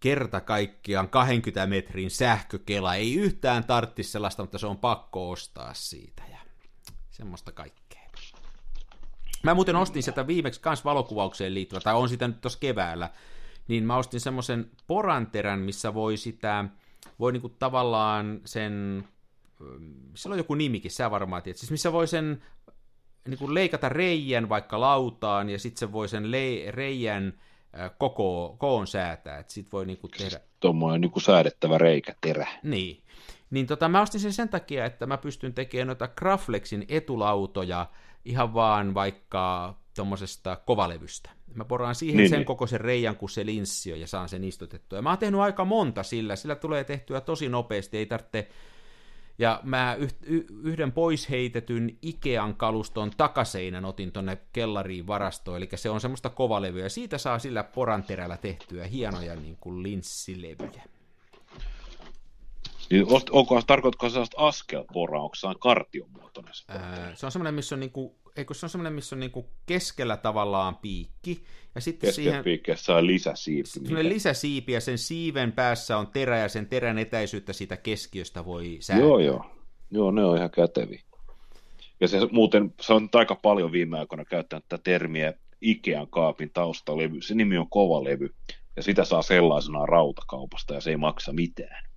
S2: kerta kaikkiaan 20 metrin sähkökela, ei yhtään tarttisi sellaista, mutta se on pakko ostaa siitä semmoista kaikkea. Mä muuten ostin sieltä viimeksi kans valokuvaukseen liittyvä, tai on sitä nyt tuossa keväällä, niin mä ostin semmoisen poranterän, missä voi sitä, voi niinku tavallaan sen, sillä on joku nimikin, sä varmaan tiedät, siis missä voi sen niinku leikata reijän vaikka lautaan, ja sitten se voi sen le- reijän äh, koko, koon säätää, että sit voi niinku tehdä,
S3: Tuommoinen niin kuin säädettävä reikäterä.
S2: niin. Niin tota, mä ostin sen sen takia, että mä pystyn tekemään noita Graflexin etulautoja ihan vaan vaikka tuommoisesta kovalevystä. Mä poraan siihen niin, sen
S3: niin.
S2: kokoisen reijän, kun se linssi on, ja saan sen istutettua. Ja mä oon tehnyt aika monta sillä, sillä tulee tehtyä tosi nopeasti, ei tarvitse... Ja mä yhden pois heitetyn Ikean kaluston takaseinän otin tonne kellariin varastoon, eli se on semmoista kovalevyä, siitä saa sillä poranterällä tehtyä hienoja niin kuin linssilevyjä.
S3: Niin, onko, tarkoitko se sellaista askelporaa, onko se kartiomuotoinen? se?
S2: Ää, se on semmoinen, missä on, niinku, eikö se on semmoinen, missä on niinku keskellä tavallaan piikki, ja sitten siihen
S3: Keskelpiikkeessä on lisäsiipi. mikä-
S2: lisäsiipi, ja sen siiven päässä on terä, ja sen terän etäisyyttä siitä keskiöstä voi säätää.
S3: Joo, joo. Joo, ne on ihan käteviä. Ja se muuten, se on aika paljon viime aikoina käyttänyt tätä termiä Ikean kaapin taustalevy. Se nimi on kovalevy. Ja sitä saa sellaisenaan rautakaupasta ja se ei maksa mitään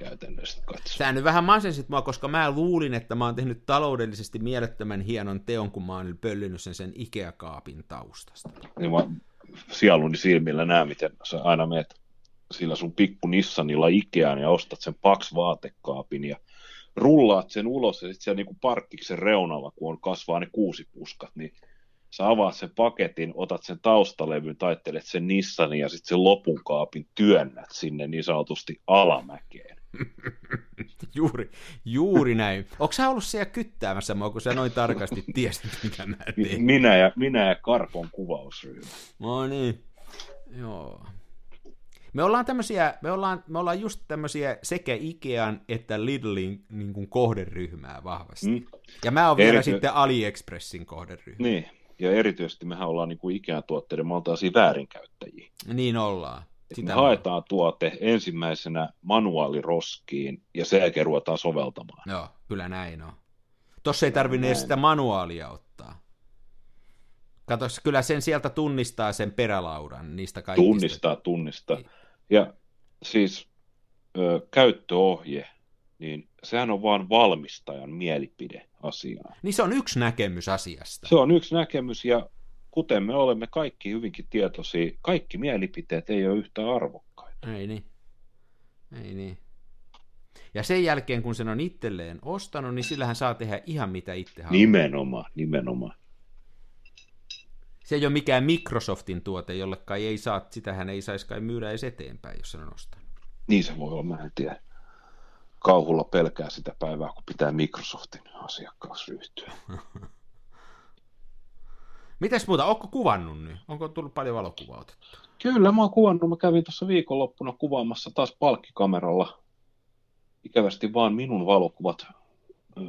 S3: käytännössä katsoen.
S2: Sä nyt vähän masensit mua, koska mä luulin, että mä oon tehnyt taloudellisesti mielettömän hienon teon, kun mä oon pöllinyt sen sen Ikea-kaapin taustasta.
S3: Niin mä sieluni silmillä näen, miten sä aina meet sillä sun pikku Nissanilla Ikeaan ja ostat sen paks vaatekaapin ja rullaat sen ulos ja sitten siellä niinku parkkiksen reunalla, kun on kasvaa ne kuusipuskat, niin sä avaat sen paketin, otat sen taustalevyn, taittelet sen Nissanin ja sitten sen lopun kaapin työnnät sinne niin sanotusti alamäkeen.
S2: Juuri, juuri näin. Onko sä ollut siellä kyttäämässä mua, kun sä noin tarkasti tiesit, mitä mä teen?
S3: Minä ja, minä ja Karpon kuvausryhmä.
S2: No niin, joo. Me ollaan tämmöisiä, me ollaan, me ollaan just tämmöisiä sekä Ikean että Lidlin niin kuin kohderyhmää vahvasti. Mm. Ja mä oon vielä
S3: Erity-
S2: sitten AliExpressin kohderyhmä.
S3: Niin, ja erityisesti mehän ollaan niin kuin Ikean tuotteiden maltaisia väärinkäyttäjiä.
S2: Niin ollaan.
S3: Sitä haetaan tuote ensimmäisenä manuaaliroskiin ja sen jälkeen ruvetaan soveltamaan.
S2: Joo, kyllä näin on. Tossa ei tarvinne edes sitä manuaalia ottaa. Kato, kyllä sen sieltä tunnistaa sen perälaudan niistä kaikista.
S3: Tunnistaa, tunnistaa. Ja siis ö, käyttöohje, niin sehän on vaan valmistajan mielipide asiaan.
S2: Niin se on yksi näkemys asiasta.
S3: Se on yksi näkemys ja kuten me olemme kaikki hyvinkin tietoisia, kaikki mielipiteet ei ole yhtä arvokkaita.
S2: Ei niin. Ei niin. Ja sen jälkeen, kun sen on itselleen ostanut, niin sillähän saa tehdä ihan mitä itse haluaa.
S3: Nimenomaan, nimenomaan.
S2: Se ei ole mikään Microsoftin tuote, jolle kai ei saa, sitähän ei saisi kai myydä edes eteenpäin, jos sen on ostanut.
S3: Niin se voi olla, mä en tiedä. Kauhulla pelkää sitä päivää, kun pitää Microsoftin asiakkaaksi ryhtyä.
S2: Mitäs muuta, onko kuvannut nyt? Onko tullut paljon valokuvaa otettu?
S3: Kyllä, mä oon kuvannut. Mä kävin tuossa viikonloppuna kuvaamassa taas palkkikameralla. Ikävästi vaan minun valokuvat ö,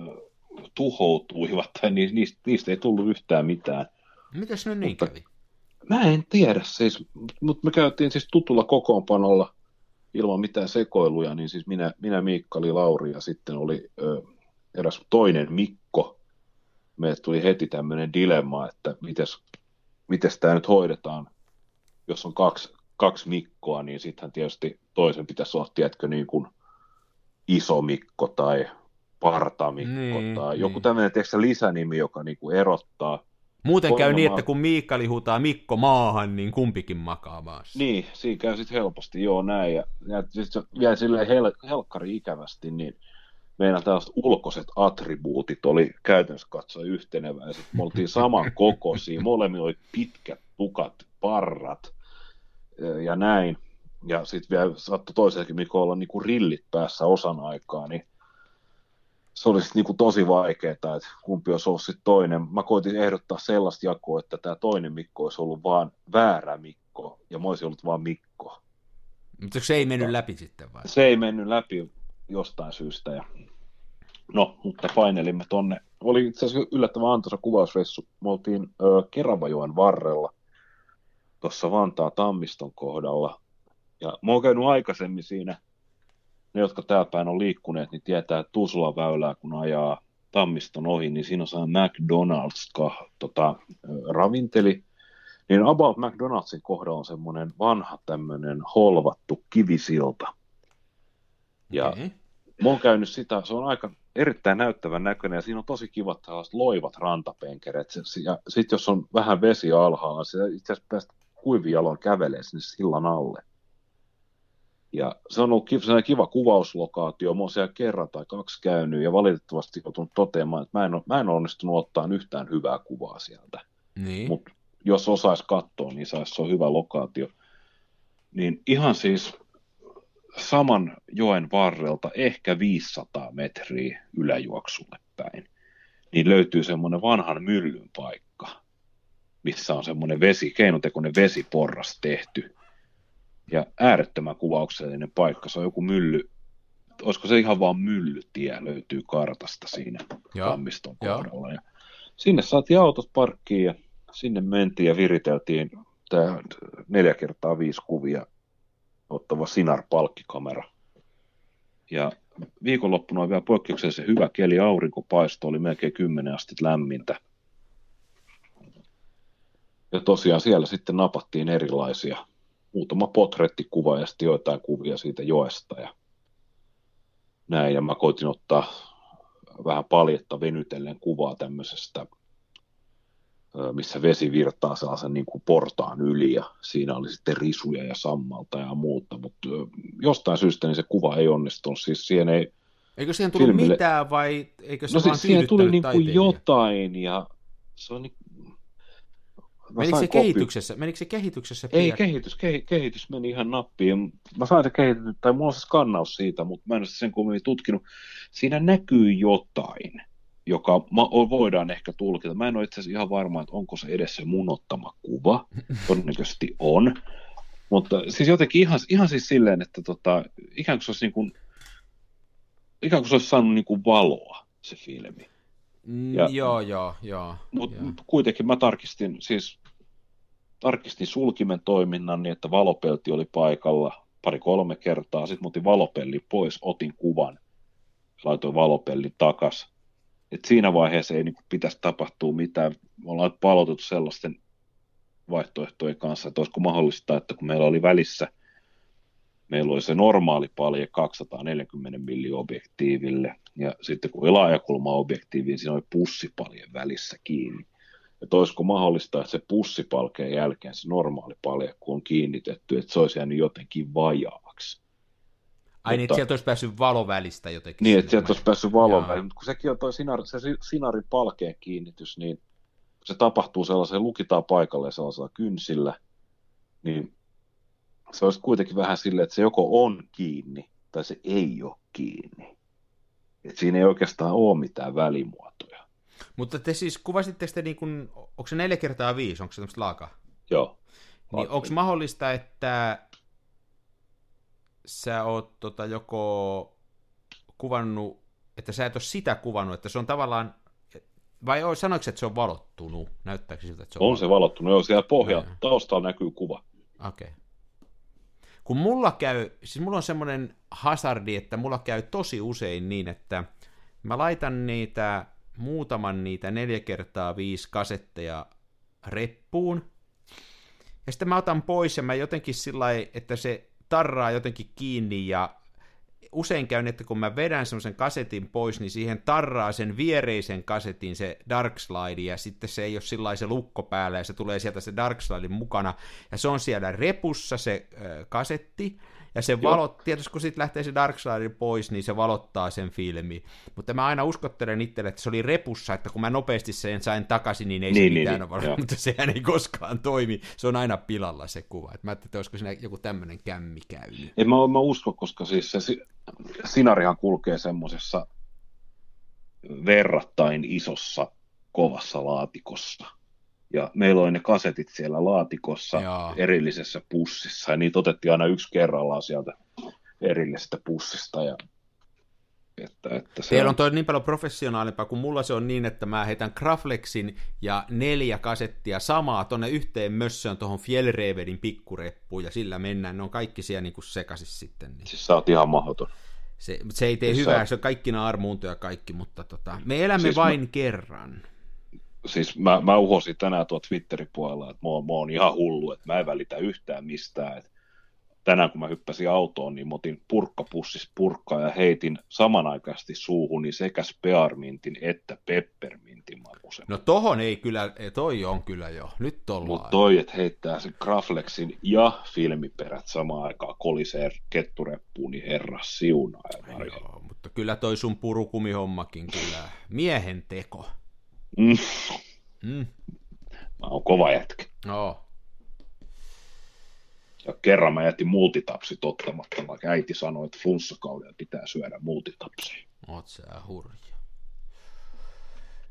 S3: tuhoutuivat, tai niistä, niistä ei tullut yhtään mitään.
S2: Mitäs nyt niin
S3: Mutta-
S2: kävi?
S3: Mä en tiedä siis, mutta me käytiin siis tutulla kokoonpanolla ilman mitään sekoiluja, niin siis minä, minä Miikkali, Lauri ja sitten oli ö, eräs toinen Mikko. Meille tuli heti tämmöinen dilemma, että mites, mites tämä nyt hoidetaan, jos on kaksi, kaksi Mikkoa, niin sittenhän tietysti toisen pitäisi olla, tiedätkö, niin kuin iso Mikko tai partamikko
S2: Niin,
S3: tai joku
S2: niin.
S3: tämmöinen tiedätkö, lisänimi, joka niin kuin erottaa.
S2: Muuten käy
S3: Kolme
S2: niin,
S3: maa-
S2: että kun Miikkali huutaa Mikko maahan, niin kumpikin makaa maassa.
S3: Niin, siinä käy sitten helposti, joo näin. Ja, ja sitten vielä silleen hel, helkkari ikävästi, niin meidän tällaiset ulkoiset attribuutit oli käytännössä katsoen yhteneväiset. Me oltiin saman kokoisia, molemmilla oli pitkät tukat, parrat ja näin. Ja sitten vielä saattoi toisellekin Mikko olla niinku rillit päässä osan aikaa, niin se oli sitten niinku tosi vaikeaa, että kumpi olisi ollut sitten toinen. Mä koitin ehdottaa sellaista jakoa, että tämä toinen Mikko olisi ollut vaan väärä Mikko, ja mä olisin ollut vaan Mikko.
S2: Mutta se ei mennyt läpi sitten vai?
S3: Se ei mennyt läpi jostain syystä. Ja... No, mutta painelimme tonne. Oli itse asiassa yllättävän antoisa kuvausreissu. Me oltiin ö, Keravajoen varrella, tuossa Vantaa Tammiston kohdalla. Ja mä oon käynyt aikaisemmin siinä, ne jotka täällä päin on liikkuneet, niin tietää, että väylää kun ajaa Tammiston ohi, niin siinä on McDonald's tota, ravinteli. Niin About McDonald'sin kohdalla on semmoinen vanha tämmöinen holvattu kivisilta. Ja. Mä oon käynyt sitä, se on aika erittäin näyttävän näköinen ja siinä on tosi kivat tällaiset loivat rantapenkeret. Se- Ja sitten jos on vähän vesi alhaalla, se itse asiassa päästä kuivijaloin kävelee sinne sillan alle. Ja se on ollut kiva, kiva kuvauslokaatio. Mä oon siellä kerran tai kaksi käynyt ja valitettavasti joutunut toteamaan, että mä en, ole, mä en ole onnistunut ottaa yhtään hyvää kuvaa sieltä
S2: Niin.
S3: mutta jos osaisi katsoa, niin saisi, se on hyvä lokaatio. Niin ihan siis saman joen varrelta, ehkä 500 metriä yläjuoksulle päin, niin löytyy semmoinen vanhan myllyn paikka, missä on semmoinen vesi, keinotekoinen vesiporras tehty. Ja äärettömän kuvauksellinen paikka, se on joku mylly, olisiko se ihan vaan myllytie, löytyy kartasta siinä
S2: Joo,
S3: Tammiston kohdalla. Ja sinne saatiin autot parkkiin ja sinne mentiin ja viriteltiin tämä neljä kertaa viisi kuvia ottava Sinar-palkkikamera. Ja viikonloppuna oli vielä poikkeuksellisen hyvä keli, aurinko paistoi, oli melkein 10 astetta lämmintä. Ja tosiaan siellä sitten napattiin erilaisia, muutama potrettikuva ja sitten joitain kuvia siitä joesta ja näin. Ja mä koitin ottaa vähän paljetta venytellen kuvaa tämmöisestä, missä vesi virtaa sellaisen niin kuin portaan yli ja siinä oli sitten risuja ja sammalta ja muuta, mutta jostain syystä niin se kuva ei onnistunut, siis siihen ei,
S2: Eikö siihen tullut
S3: Filmille-
S2: mitään vai eikö se
S3: no
S2: vaan
S3: siis siihen tuli niin kuin jotain ja se on niin, Mä
S2: Menikö se
S3: kopi-
S2: kehityksessä, menikö se kehityksessä
S3: Ei, kehitys, kehi, kehitys meni ihan nappiin. Mä sain se kehitetty, tai mulla on se skannaus siitä, mutta mä en ole sen kummemmin tutkinut. Siinä näkyy jotain, joka ma- voidaan ehkä tulkita. Mä en ole itse asiassa ihan varma, että onko se edes se mun ottama kuva. Todennäköisesti on. Mutta siis jotenkin ihan, ihan siis silleen, että tota, ikään kuin se olisi niin kuin, ikään kuin se olisi saanut niin kuin valoa, se filmi.
S2: Mm,
S3: Ja-
S2: joo, joo, joo.
S3: Mutta
S2: joo.
S3: kuitenkin mä tarkistin, siis tarkistin sulkimen toiminnan niin, että valopelti oli paikalla pari-kolme kertaa. Sitten mä otin valopelli pois, otin kuvan, laitoin valopellin takas. Et siinä vaiheessa ei niin pitäisi tapahtua mitään. Me ollaan nyt palotettu sellaisten vaihtoehtojen kanssa, että olisiko mahdollista, että kun meillä oli välissä, meillä oli se normaali palje 240 mm objektiiville, ja sitten kun oli laajakulma-objektiivi, niin siinä oli pussipalje välissä kiinni. Että olisiko mahdollista, että se pussipalkeen jälkeen se normaali palje, kun on kiinnitetty, että se olisi jäänyt jotenkin vajaaksi.
S2: Ai niin, että sieltä olisi päässyt valovälistä jotenkin.
S3: Niin, että sieltä olisi päässyt väliin, mutta kun sekin on toi sinar, se si- sinarin palkeen kiinnitys, niin kun se tapahtuu sellaiseen, lukitaan paikalle sellaisella kynsillä, niin se olisi kuitenkin vähän silleen, että se joko on kiinni tai se ei ole kiinni. Et siinä ei oikeastaan ole mitään välimuotoja.
S2: Mutta te siis kuvasitteko te niin kuin, onko se neljä kertaa viisi, onko se tämmöistä laakaa?
S3: Joo.
S2: Niin onko mahdollista, että sä oot tota, joko kuvannut, että sä et ole sitä kuvannut, että se on tavallaan, vai sanoiko että se on valottunut? Näyttääkö siltä, että se
S3: on On se valottunut, joo, siellä pohja, taustalla näkyy kuva.
S2: Okei. Okay. Kun mulla käy, siis mulla on semmoinen hazardi, että mulla käy tosi usein niin, että mä laitan niitä, muutaman niitä neljä kertaa viisi kasetteja reppuun, ja sitten mä otan pois ja mä jotenkin sillä että se tarraa jotenkin kiinni ja usein käyn, että kun mä vedän semmoisen kasetin pois, niin siihen tarraa sen viereisen kasetin se Dark Slide, ja sitten se ei ole sillä se lukko päällä, ja se tulee sieltä se Dark Slidein mukana, ja se on siellä repussa se äh, kasetti, ja se valot, tietysti kun sitten lähtee se Darksideri pois, niin se valottaa sen filmi. Mutta mä aina uskottelen itselle, että se oli repussa, että kun mä nopeasti sen sain takaisin, niin ei niin, se mitään niin, ole mutta sehän ei koskaan toimi. Se on aina pilalla se kuva. Et mä ajattelin, että olisiko siinä joku tämmöinen kämmi käynyt.
S3: En mä, mä usko, koska siis se Sinarihan kulkee semmoisessa verrattain isossa kovassa laatikossa ja meillä oli ne kasetit siellä laatikossa Joo. erillisessä pussissa, ja niitä otettiin aina yksi kerrallaan sieltä erillisestä pussista, ja
S2: että, että se Teillä on toi niin paljon professionaalimpaa, kun mulla se on niin, että mä heitän Graflexin ja neljä kasettia samaa tonne yhteen mössöön tuohon Fjellrevedin pikkureppuun, ja sillä mennään, ne on kaikki siellä niin sekaisin sitten. Niin.
S3: Siis sä oot ihan mahdoton.
S2: Se, se ei tee siis hyvää, sä... se on kaikki armuuntoja kaikki, mutta tota, me elämme siis vain mä... kerran
S3: siis mä, mä uhosin tänään tuolla Twitterin puolella, että mä oon, mä oon ihan hullu, että mä en välitä yhtään mistään. Että tänään kun mä hyppäsin autoon, niin mä otin purkkapussis purkkaa ja heitin samanaikaisesti suuhuni sekä spearmintin että peppermintin makuisen.
S2: No tohon ei kyllä, toi on kyllä jo, nyt ollaan.
S3: Mutta toi, että heittää sen Graflexin ja filmiperät samaan aikaan kolisee kettureppuun, niin herra siunaa Joo,
S2: mutta kyllä toi sun purukumihommakin kyllä miehen teko.
S3: Mm. Mm. Mä oon kova jätkä.
S2: No.
S3: Ja kerran mä jätin multitapsit ottamatta, vaikka äiti sanoi, että flunssakaudella pitää syödä multitapsia.
S2: Oot sä hurja.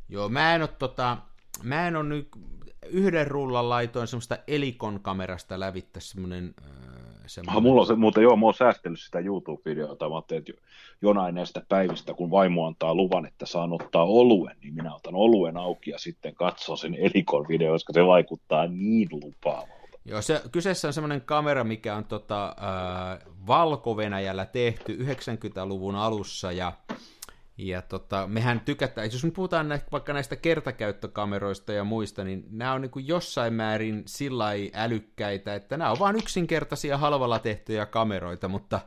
S2: Joo, mä en oo tota, mä en oo nyt yhden rullan laitoin semmoista Elikon kamerasta lävittä semmoinen äh,
S3: semmoinen... Ah, mulla on se, muuten joo, mä oon säästellyt sitä YouTube-videota, mä ajattelin, että jonain näistä päivistä, kun vaimo antaa luvan, että saan ottaa oluen, niin minä otan oluen auki ja sitten katson sen Elikon video, koska se vaikuttaa niin lupaavalta.
S2: Joo, se, kyseessä on semmoinen kamera, mikä on tota, äh, Valko-Venäjällä tehty 90-luvun alussa, ja ja tota, mehän tykätään, jos me puhutaan näistä, vaikka näistä kertakäyttökameroista ja muista, niin nämä on niin kuin jossain määrin sillä älykkäitä, että nämä on vain yksinkertaisia halvalla tehtyjä kameroita, mutta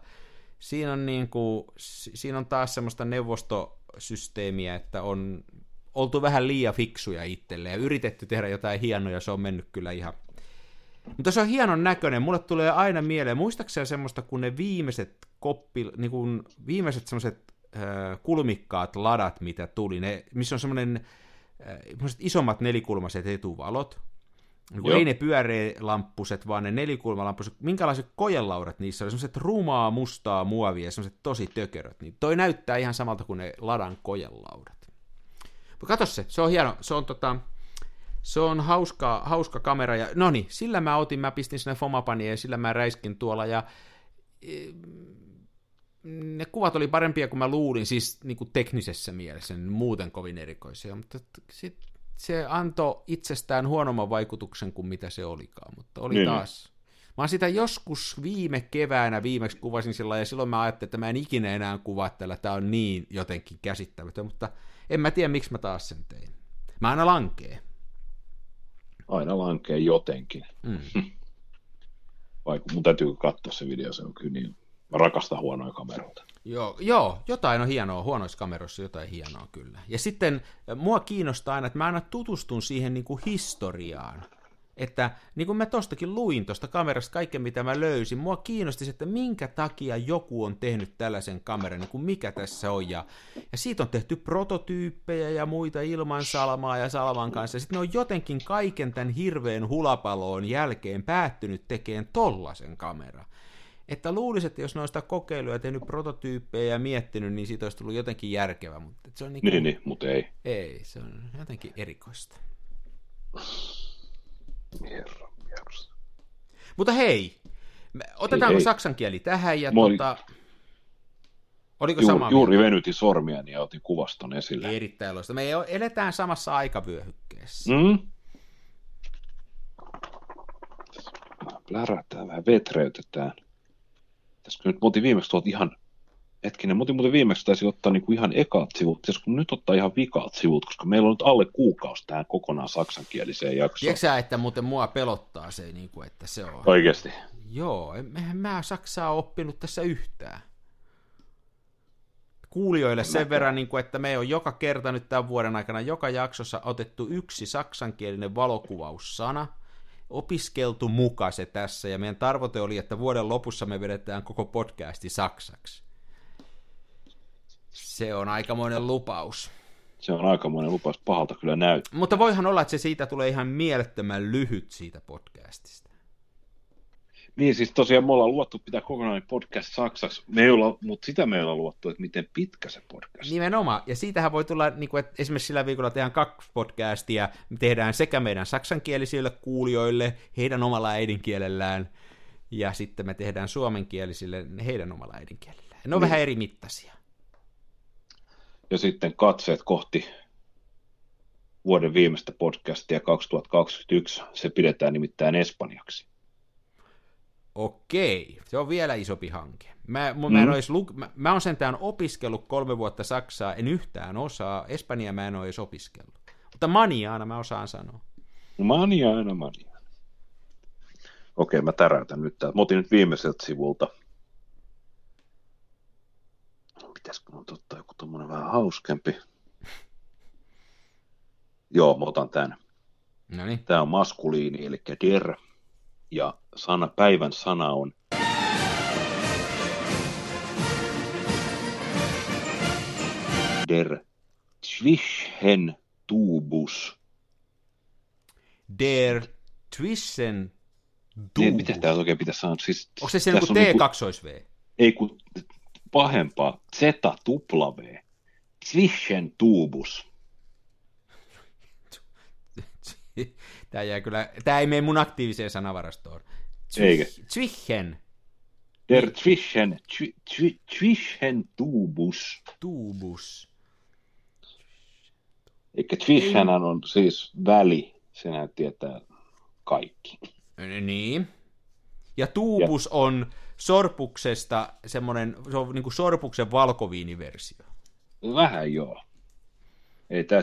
S2: siinä on, niin kuin, siinä on taas semmoista neuvostosysteemiä, että on oltu vähän liian fiksuja itselle ja yritetty tehdä jotain hienoa, ja se on mennyt kyllä ihan mutta se on hienon näköinen. Mulle tulee aina mieleen, muistaakseni semmoista, kun ne viimeiset koppi, niin kuin viimeiset semmoiset kulmikkaat ladat, mitä tuli, ne, missä on semmoinen isommat nelikulmaiset etuvalot, niin ei ne pyöreälamppuset, vaan ne nelikulmalampuset, minkälaiset kojelaudat niissä oli, semmoiset rumaa mustaa muovia, semmoiset tosi tökeröt, niin toi näyttää ihan samalta kuin ne ladan kojelaudat. Mutta kato se, se on hieno, se on tota, se on hauska, hauska kamera, ja no niin, sillä mä otin, mä pistin sinne Fomapaniin ja sillä mä räiskin tuolla, ja ne kuvat oli parempia kuin mä luulin, siis niin kuin teknisessä mielessä, niin muuten kovin erikoisia, mutta sit se antoi itsestään huonomman vaikutuksen kuin mitä se olikaan, mutta oli niin. taas. Mä oon sitä joskus viime keväänä viimeksi kuvasin sillä ja silloin mä ajattelin, että mä en ikinä enää kuvaa tällä, tämä on niin jotenkin käsittämätön, mutta en mä tiedä, miksi mä taas sen tein. Mä aina lankee.
S3: Aina lankee jotenkin. Mm. Vaikka mun täytyy katsoa se video, se on kyllä niin Mä rakastan huonoja kameroita.
S2: Joo, joo, jotain on hienoa, huonoissa kameroissa jotain hienoa kyllä. Ja sitten äh, mua kiinnostaa aina, että mä aina tutustun siihen niin kuin historiaan. Että niin kuin mä tostakin luin tuosta kamerasta kaiken, mitä mä löysin, mua kiinnosti että minkä takia joku on tehnyt tällaisen kameran, niin kuin mikä tässä on. Ja, ja siitä on tehty prototyyppejä ja muita ilman salmaa ja salman kanssa. Sitten ne on jotenkin kaiken tämän hirveän hulapaloon jälkeen päättynyt tekemään tollasen kameran että luulisin, että jos ne on sitä kokeiluja tehnyt prototyyppejä ja miettinyt, niin siitä olisi tullut jotenkin järkevä, mutta se on niin,
S3: Niin, niin, mutta ei.
S2: ei, se on jotenkin erikoista.
S3: Herra, herra.
S2: Mutta hei, otetaanko
S3: hei.
S2: saksan kieli tähän ja
S3: Moi.
S2: tota, oliko
S3: Juuri,
S2: sama
S3: juuri venytin sormiani ja otin kuvaston esille.
S2: mieltä? Erittäin loista. Me eletään samassa aikavyöhykkeessä.
S3: Mm? Plärätään vähän, vetreytetään. Tässä nyt muuten viimeksi tuot ihan, hetkinen, muuten muuten viimeksi taisi ottaa niinku ihan ekat sivut, pitäisikö nyt ottaa ihan vikaat sivut, koska meillä on nyt alle kuukausi tähän kokonaan saksankieliseen jaksoon.
S2: Tiedätkö sä, että muuten mua pelottaa se, niin kuin, että se on...
S3: Oikeasti.
S2: Joo, en- mä saksaa oppinut tässä yhtään. Kuulijoille sen verran, niin kuin, että me on joka kerta nyt tämän vuoden aikana joka jaksossa otettu yksi saksankielinen valokuvaussana, opiskeltu muka se tässä, ja meidän tarvoite oli, että vuoden lopussa me vedetään koko podcasti saksaksi. Se on aikamoinen lupaus.
S3: Se on aikamoinen lupaus, pahalta kyllä näyttää.
S2: Mutta voihan olla, että se siitä tulee ihan mielettömän lyhyt siitä podcastista.
S3: Niin, siis tosiaan me ollaan luottu pitää kokonainen podcast saksaksi, me ei olla, mutta sitä me ei olla luottu, että miten pitkä se podcast.
S2: Nimenomaan, ja siitähän voi tulla, niin kuin, että esimerkiksi sillä viikolla tehdään kaksi podcastia, me tehdään sekä meidän saksankielisille kuulijoille heidän omalla äidinkielellään, ja sitten me tehdään suomenkielisille heidän omalla äidinkielellään. Ne on
S3: Niin.
S2: vähän eri mittaisia.
S3: Ja sitten katseet kohti vuoden viimeistä podcastia 2021, se pidetään nimittäin espanjaksi.
S2: Okei, se on vielä isompi hanke. Mä, mä, mä, en
S3: Mm.
S2: ois luk- mä, mä oon sentään opiskellut kolme vuotta saksaa, en yhtään osaa, Espanjaa mä en ole edes opiskellut. Mutta maniaana mä osaan sanoa.
S3: Mania aina mania. Okei, mä täräytän nyt täältä. Mä otin nyt viimeiseltä sivulta. Pitäisikö mun ottaa joku tommonen vähän hauskempi? Joo, mä otan tän.
S2: No niin,
S3: Tämä on maskuliini, eli der. Ja sana, päivän sana on der Zwischentubus.
S2: der Twissen
S3: Niin, miten tämä oikein pitäisi sanoa? Siis,
S2: Onko se se
S3: tässä
S2: joku
S3: on
S2: T2V?
S3: Ei kun pahempaa. Zeta tupla V. Zwischentubus.
S2: Tämä jää kyllä, tämä ei mene mun aktiiviseen sanavarastoon.
S3: Eikä.
S2: Zwichen,
S3: Der Zwischen, Zwi- Zwi- Zwischentubus.
S2: tubus.
S3: Eli Zwischenhän on siis väli. Senhän tietää kaikki.
S2: Niin. Ja tuubus on sorpuksesta semmoinen, se on niin kuin sorpuksen valkoviiniversio.
S3: Vähän joo. Ei tämä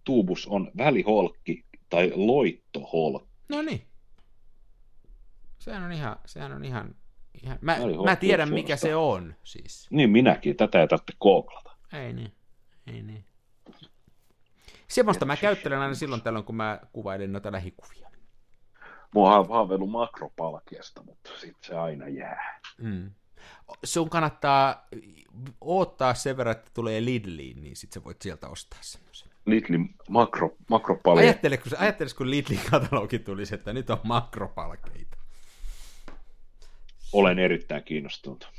S3: Zwischentubus on väliholkki tai loittoholkki.
S2: No niin. Sehän on ihan, sehän on ihan, ihan mä, mä tiedän mikä se on siis.
S3: Niin minäkin, tätä ei tarvitse googlata.
S2: Ei niin, ei niin. Semmoista mä käyttelen aina silloin tällöin, kun mä kuvailen noita lähikuvia.
S3: Mua on haaveillut makropalkiasta, mutta sitten se aina jää.
S2: Mm. Sun kannattaa odottaa sen verran, että tulee Lidliin, niin sit sä voit sieltä ostaa semmoisen.
S3: Lidlin makro, makropalja.
S2: Ajatteletko, ajatteletko, kun Lidlin katalogi tulisi, että nyt on makropalkeita?
S3: Olen erittäin kiinnostunut.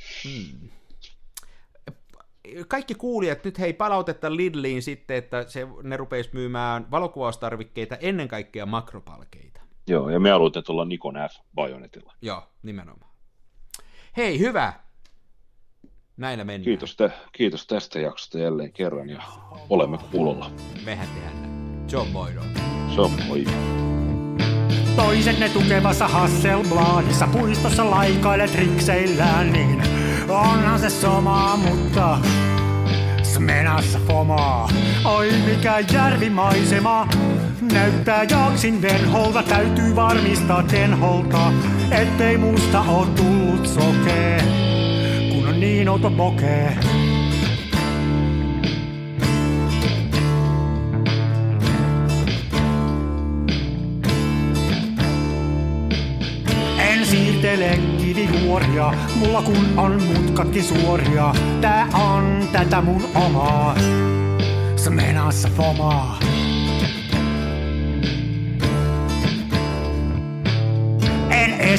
S2: Kaikki kuulijat, nyt hei palautetta Lidliin sitten, että se, ne rupeisi myymään valokuvaustarvikkeita, ennen kaikkea makropalkeita.
S3: Joo, ja me aloitin tuolla Nikon F-bajonetilla.
S2: Joo, nimenomaan. Hei, hyvä! Näillä mennään.
S3: Kiitos, tä, kiitos tästä jaksosta jälleen kerran ja olemme kuulolla.
S2: Mehän tehdään näin. John Boydo.
S3: Se on moi.
S1: Toisenne tukevassa Hasselbladissa puistossa laikailet rikseillään, niin onhan se sama, mutta Smenassa fomaa. Oi mikä järvimaisema, näyttää jaksin venholta, täytyy varmistaa tenholta, ettei musta oo tullut sokee, niin outo pokee. En siirtele kivijuoria, mulla kun on mutkatkin suoria. Tää on tätä mun omaa, smenassa fomaa.